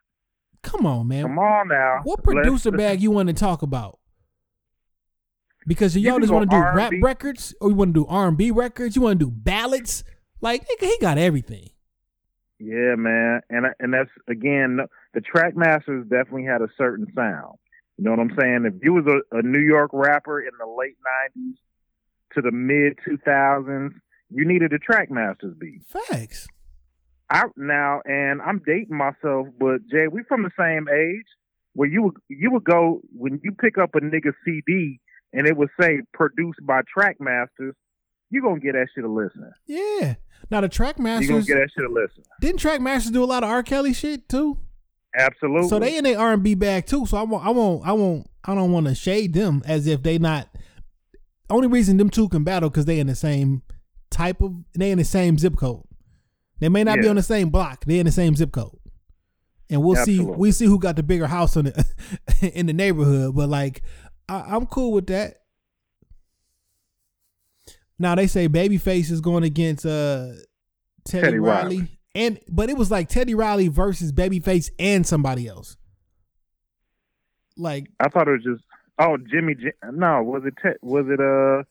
Come on, man. Come on now. What Let's- producer bag you want to talk about? Because You y'all just want to do rap R&B. records, or you want to do R and B records? You want to do ballads? Like nigga, he got everything. Yeah, man, and and that's again the Trackmasters definitely had a certain sound. You know what I'm saying? If you was a, a New York rapper in the late '90s to the mid 2000s, you needed a Trackmasters beat. Facts. I now, and I'm dating myself, but Jay, we from the same age where you would you would go when you pick up a nigga CD and it would say produced by Trackmasters, you gonna get that shit a listen. Yeah. Now the track You gonna get that shit a listen. didn't Trackmasters do a lot of R. Kelly shit too? Absolutely. So they in their R and B bag too. So I won't, I won't, I won't, I don't want to shade them as if they not. Only reason them two can battle because they in the same type of, they in the same zip code. They may not be on the same block. They're in the same zip code, and we'll see. We see who got the bigger house in the in the neighborhood. But like, I, I'm cool with that. Now they say Babyface is going against uh Teddy, Teddy Riley. Riley. and but it was like Teddy Riley versus Babyface and somebody else. Like I thought it was just oh Jimmy. J- no, was it te- was it uh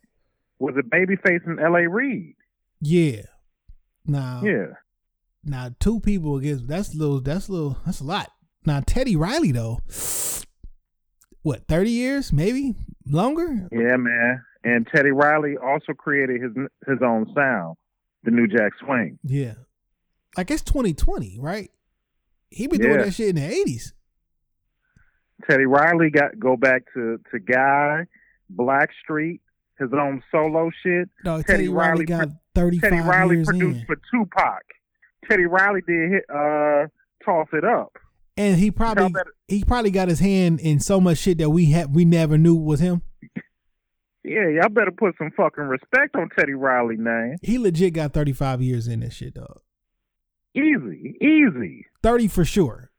was it Babyface and L.A. Reid? yeah, now Yeah, now two people against that's little that's little that's a lot. Now Teddy Riley though, what thirty years maybe longer? yeah, man. And Teddy Riley also created his his own sound, the New Jack Swing. Yeah, like it's twenty twenty, right? He been doing Yeah. that shit in the eighties. Teddy Riley got go back to to Guy, Blackstreet, his own solo shit. No, Teddy Teddy, Riley, Riley got thirty Teddy Riley produced in, for Tupac. Teddy Riley did hit uh toss it up. and he probably he probably got his hand in so much shit that we had we never knew was him. Yeah, y'all better put some fucking respect on Teddy Riley name. He legit got thirty five years in this shit, dog. Easy, easy. 30 for sure.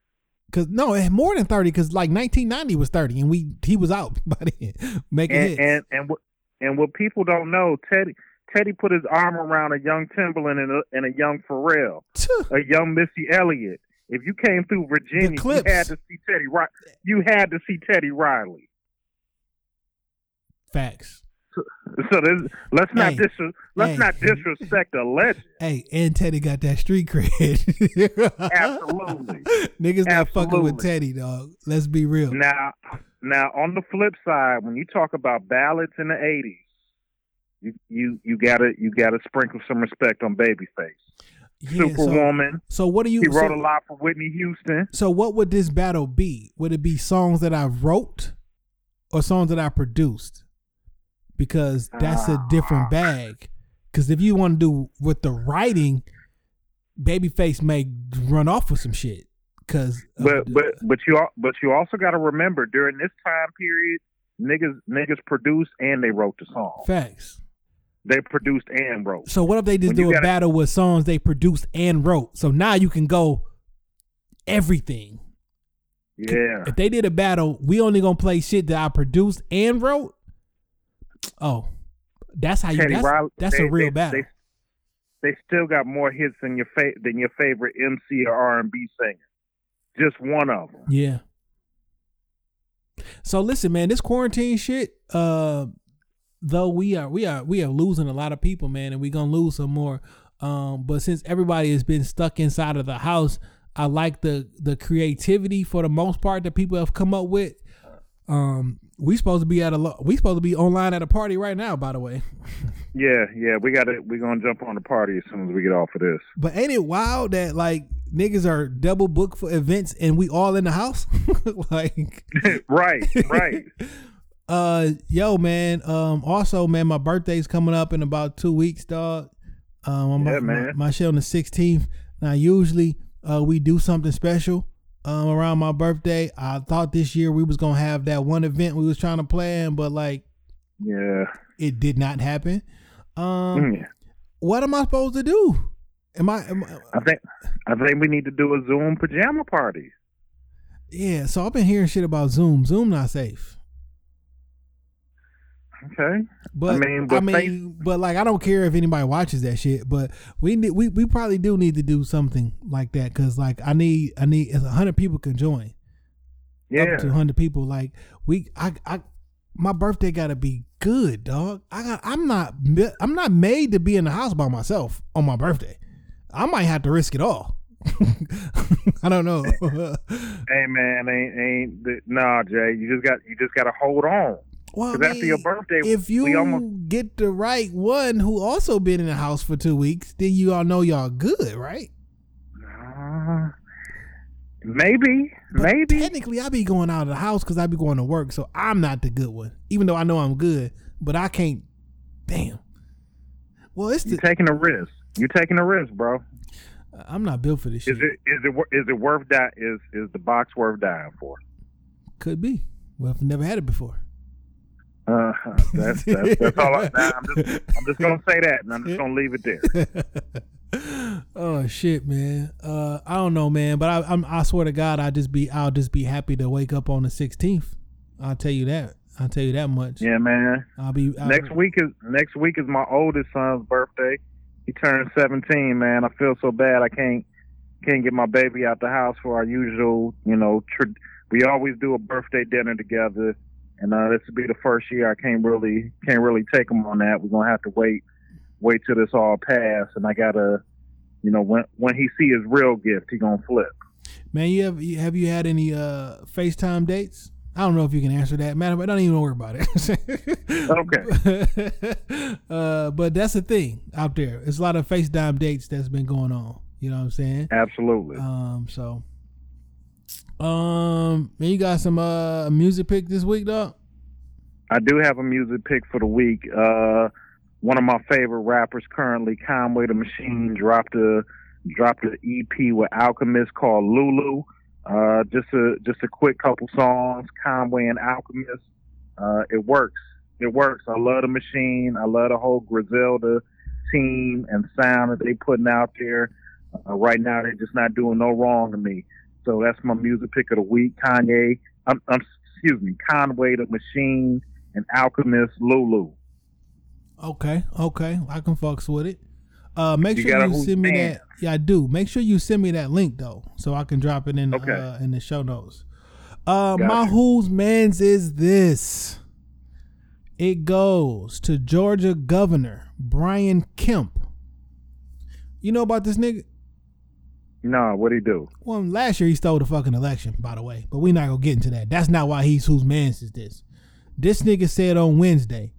Cause no, eh, more than 30, cause like 1990 was 30 and we he was out by then making And hits. and and what and what people don't know, Teddy Teddy put his arm around a young Timbaland and a, and a young Pharrell, a young Missy Elliott. If you came through Virginia, you had to see Teddy. You had to see Teddy Riley. Facts. So this, let's not Hey. dis- let's Hey. not disrespect a legend. Hey, and Teddy got that street cred. Absolutely. Niggas not fucking with Teddy, dog. Let's be real. Now, now on the flip side, when you talk about ballads in the '80s, you you you gotta you gotta sprinkle some respect on Babyface. Yeah, so- Superwoman. So, what do you he wrote so, a lot for Whitney Houston. so what would this battle be? Would it be songs that I wrote or songs that I produced? Because that's a Ah. different bag. Because if you want to do with the writing, Babyface may run off with some shit. Because But but but you but you also got to remember during this time period, niggas niggas produced and they wrote the song. facts. They produced and wrote. So what if they just When do a gotta- battle with songs they produced and wrote? So now you can go everything. Yeah. If they did a battle, we only gonna play shit that I produced and wrote. Oh, that's how you. Teddy That's, Riley. that's they- a real they- battle. They, they still got more hits than your fa- than your favorite MC or R and B singer. Just one of them. Yeah. So listen, man, this quarantine shit, uh, though we are we are we are losing a lot of people, man, and we gonna lose some more. Um, but since everybody has been stuck inside of the house, I like the the creativity for the most part that people have come up with. Um, we supposed to be at a lo- we supposed to be online at a party right now, by the way. Yeah, yeah. We got to We're gonna jump on the party as soon as we get off of this. But ain't it wild that like niggas are double booked for events and we all in the house? like right, right. Uh, yo, man. Um, also, man, my birthday's coming up in about two weeks, dog. Um, I'm Yeah, my, man. My, my shit on the 16th. Now, usually, uh, we do something special. Um, around my birthday. I thought this year we was gonna have that one event we was trying to plan, but like Yeah. it did not happen. Um, Mm. what am I supposed to do? Am I? Am I I think I think we need to do a Zoom pajama party. yeah. So I've been hearing shit about Zoom. Zoom not safe. Okay. But I mean, I mean, but but, like I don't care if anybody watches that shit. But we need, we we probably do need to do something like that because like I need I need a hundred people can join. Yeah. up to 100 people like we i i my birthday gotta be good dog i got i'm not i'm not made to be in the house by myself on my birthday i might have to risk it all i don't know Hey man, ain't ain't the, nah, Jay. You just got you just got to hold on. Well, I Because after your birthday, if you almost get the right one who also been in the house for two weeks then you all know y'all good right Uh, maybe, But maybe. technically i be going out of the house because i be going to work so i'm not the good one even though i know i'm good but i can't damn well it's You're the taking a risk. You're taking a risk, bro. i'm not built for this shit Is it is it it worth that? Is is the box worth dying for? Could be. Well, I've never had it before. Uh, that's, that's that's all. I, nah, I'm just I'm just gonna say that, and I'm just gonna leave it there. oh shit, man. Uh, I don't know, man, but I, I'm, I swear to God, I just be, I'll just be happy to wake up on the 16th. I'll tell you that. I'll tell you that much. Yeah, man. I'll be I'll, Next week is next week is my oldest son's birthday. He turned 17, man. I feel so bad. I can't can't get my baby out the house for our usual, you know. Tr- we always do a birthday dinner together, and uh, this will be the first year I can't really can't really take him on that. We're gonna have to wait wait till this all pass, and I gotta, you know, when when he see his real gift, he gonna flip. Man, you have you have you had any uh FaceTime dates? I don't know if you can answer that, man. But don't even worry about it. okay. uh, but that's the thing out there. It's a lot of FaceTime dates that's been going on. You know what I'm saying? Absolutely. Um. So, um, man, you got some uh music pick this week, dog? I do have a music pick for the week. Uh, one of my favorite rappers currently, Conway the Machine, dropped a dropped an EP with Alchemist called Lulu. Uh, just a just a quick couple songs, Conway and Alchemist. Uh, it works. It works. I love the machine. I love the whole Griselda team and sound that they putting out there. Uh, right now, they're just not doing no wrong to me. So that's my music pick of the week. Kanye, um, um, excuse me, Conway the Machine and Alchemist Lulu. Okay, okay, I can fucks with it. Uh, make You sure you send me fan. that. Yeah, I do. Make sure you send me that link though, so I can drop it in Okay. uh, in the show notes. Uh, my you. who's man's is this. It goes to Georgia Governor Brian Kemp. You know about this nigga? No, what'd he do? Well, last year he stole the fucking election, by the way. But we not gonna get into that. That's not why he's whose man's is this. This nigga said on Wednesday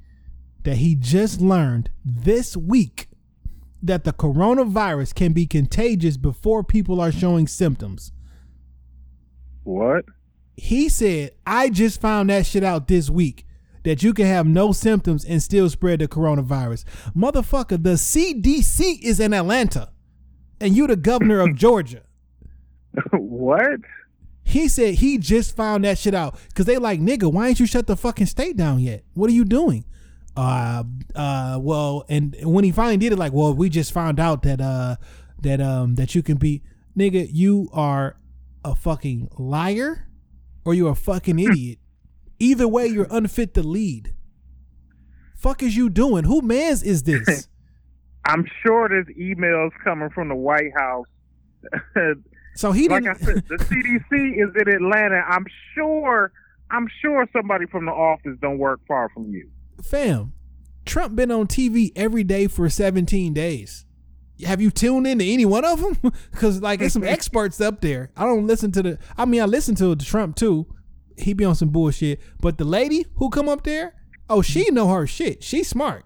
that he just learned this week that the coronavirus can be contagious before people are showing symptoms. What? He said, I just found that shit out this week. That you can have no symptoms and still spread the coronavirus. Motherfucker, the CDC is in Atlanta. And you the governor of Georgia. what? He said he just found that shit out because they like nigga. Why ain't you shut the fucking state down yet? What are you doing? Uh, uh, well, and when he finally did it, like, well, we just found out that uh, that um, that you can be nigga. You are a fucking liar, or you're a fucking idiot. Either way, you're unfit to lead. Fuck is you doing? Who man's is this? I'm sure there's emails coming from the White House. So he like didn't. I said, the CDC is in Atlanta. I'm sure. I'm sure somebody from the office don't work far from you. fam, Trump been on TV every day for 17 days. Have you tuned in to any one of them? Because like, there's some experts up there. I don't listen to the. I mean, I listen to Trump too. He be on some bullshit. But the lady who come up there, oh, she mm-hmm. know her shit. She's smart.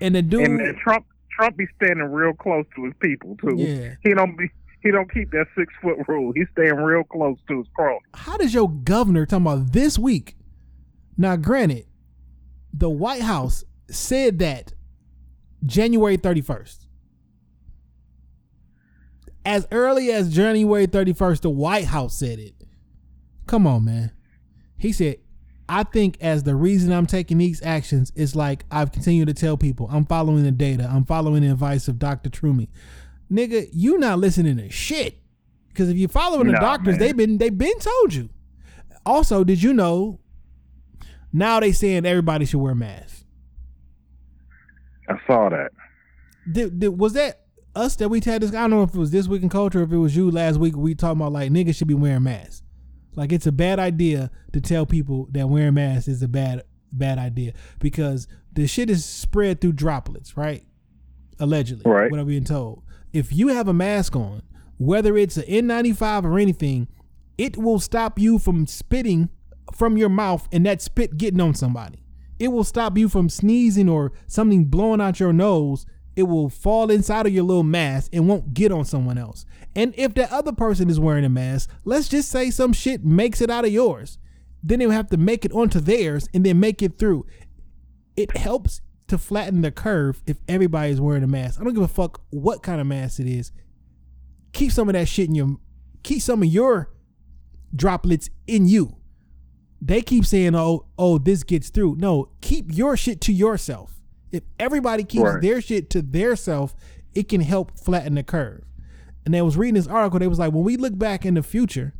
And the dude, And Trump Trump be standing real close to his people too. Yeah. He don't be he don't keep that six foot rule. He's staying real close to his crowd. how does your governor talking about this week? Now, granted, the White House said that January 31st. As early as January 31st, the White House said it. Come on, man. He said, I think as the reason I'm taking these actions is like I've continued to tell people I'm following the data. I'm following the advice of Dr. Toomey. Nigga, you not listening to shit. Because if you're following the doctors, man. they've been they've been told you. Also, did you know now they saying everybody should wear masks? I saw that. Did, did, was that us that we had this? I don't know if it was this week in culture, or if it was you last week. We talking about like niggas should be wearing masks. Like it's a bad idea to tell people that wearing masks is a bad bad idea because the shit is spread through droplets, right? Allegedly, Right. What I'm being told. If you have a mask on, whether it's an N95 or anything, it will stop you from spitting from your mouth and that spit getting on somebody. It will stop you from sneezing or something blowing out your nose. It will fall inside of your little mask and won't get on someone else. And if that other person is wearing a mask, let's just say some shit makes it out of yours. Then they'll have to make it onto theirs and then make it through. It helps to flatten the curve if everybody's wearing a mask. I don't give a fuck what kind of mask it is. Keep some of that shit in your keep some of your droplets in you. They keep saying, "Oh, oh, this gets through." No, keep your shit to yourself. If everybody keeps Right. their shit to their self, it can help flatten the curve. And they was reading this article. They was like, when we look back in the future,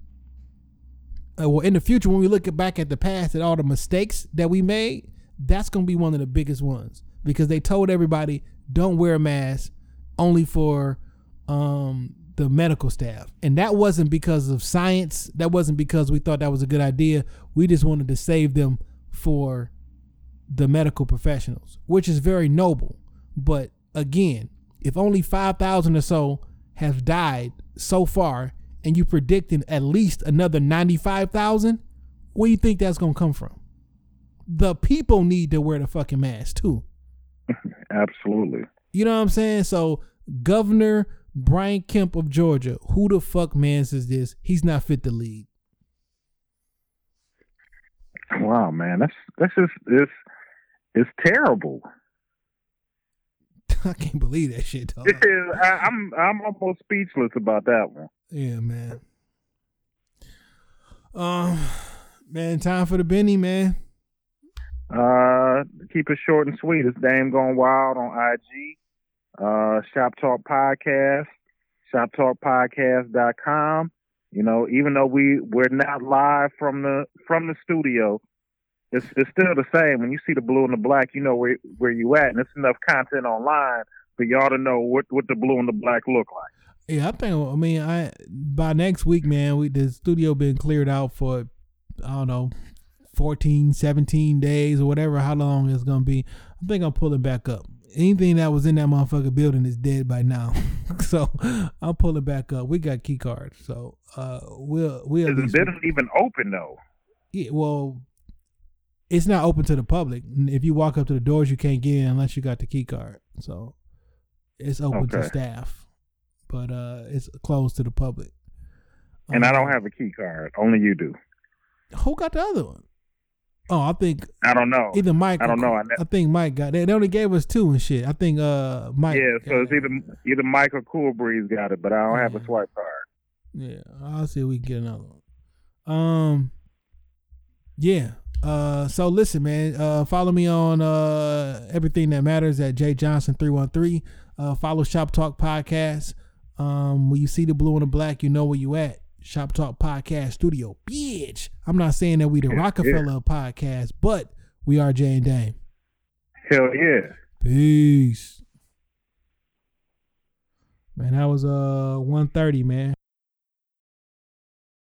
uh, well, in the future, when we look back at the past at all the mistakes that we made, that's gonna be one of the biggest ones because they told everybody don't wear a mask only for um, the medical staff, and that wasn't because of science. That wasn't because we thought that was a good idea. We just wanted to save them for the medical professionals, which is very noble. But again, if only five thousand or so have died so far, and you predicting at least another ninety-five thousand, where do you think that's gonna come from? The people need to wear the fucking mask too. Absolutely. You know what I'm saying? So Governor Brian Kemp of Georgia, who the fuck mans is this? He's not fit to lead. Wow, man, that's that's just it's it's terrible. I can't believe that shit, dog. Is. I, I'm I'm almost speechless about that one. Yeah, man. Um, man, time for the Benny, man. Uh, keep it short and sweet. It's Dame Gone Wild on IG. Uh, Shop Talk Podcast, shoptalkpodcast.com. You know, even though we we're not live from the from the studio, it's it's still the same. When you see the blue and the black, you know where where you at, and it's enough content online for y'all to know what what the blue and the black look like. Yeah, I think. I mean, I by next week, man, we the studio been cleared out for I don't know, 14, 17 days or whatever, how long it's gonna be. I think I'm pulling back up. Anything that was in that motherfucker building is dead by now, so I'll pull it back up. We got key cards, so uh, we'll we'll It didn't even open though. yeah, well, it's not open to the public. If you walk up to the doors, you can't get in unless you got the key card. So it's open to staff, but uh, it's closed to the public. And I don't Um, have a key card. Only you do. Who got the other one? Oh, I think I don't know. either Mike. I don't know. I ne- I think Mike got. They, they only gave us two and shit. I think uh Mike. yeah, so it's it. either either Mike or Cool Breeze got it, but I don't have a swipe card. Yeah, I'll see if we can get another one. Um, yeah. Uh, so listen, man. Uh, follow me on uh everything that matters at Jay Johnson three one three. Uh, follow Shop Talk Podcast. Um, when you see the blue and the black, you know where you at. Shop Talk Podcast Studio, bitch. I'm not saying that we the Yeah, Rockefeller podcast, but we are Jay and Dame. Hell yeah. Peace. Man, that was uh 130, man.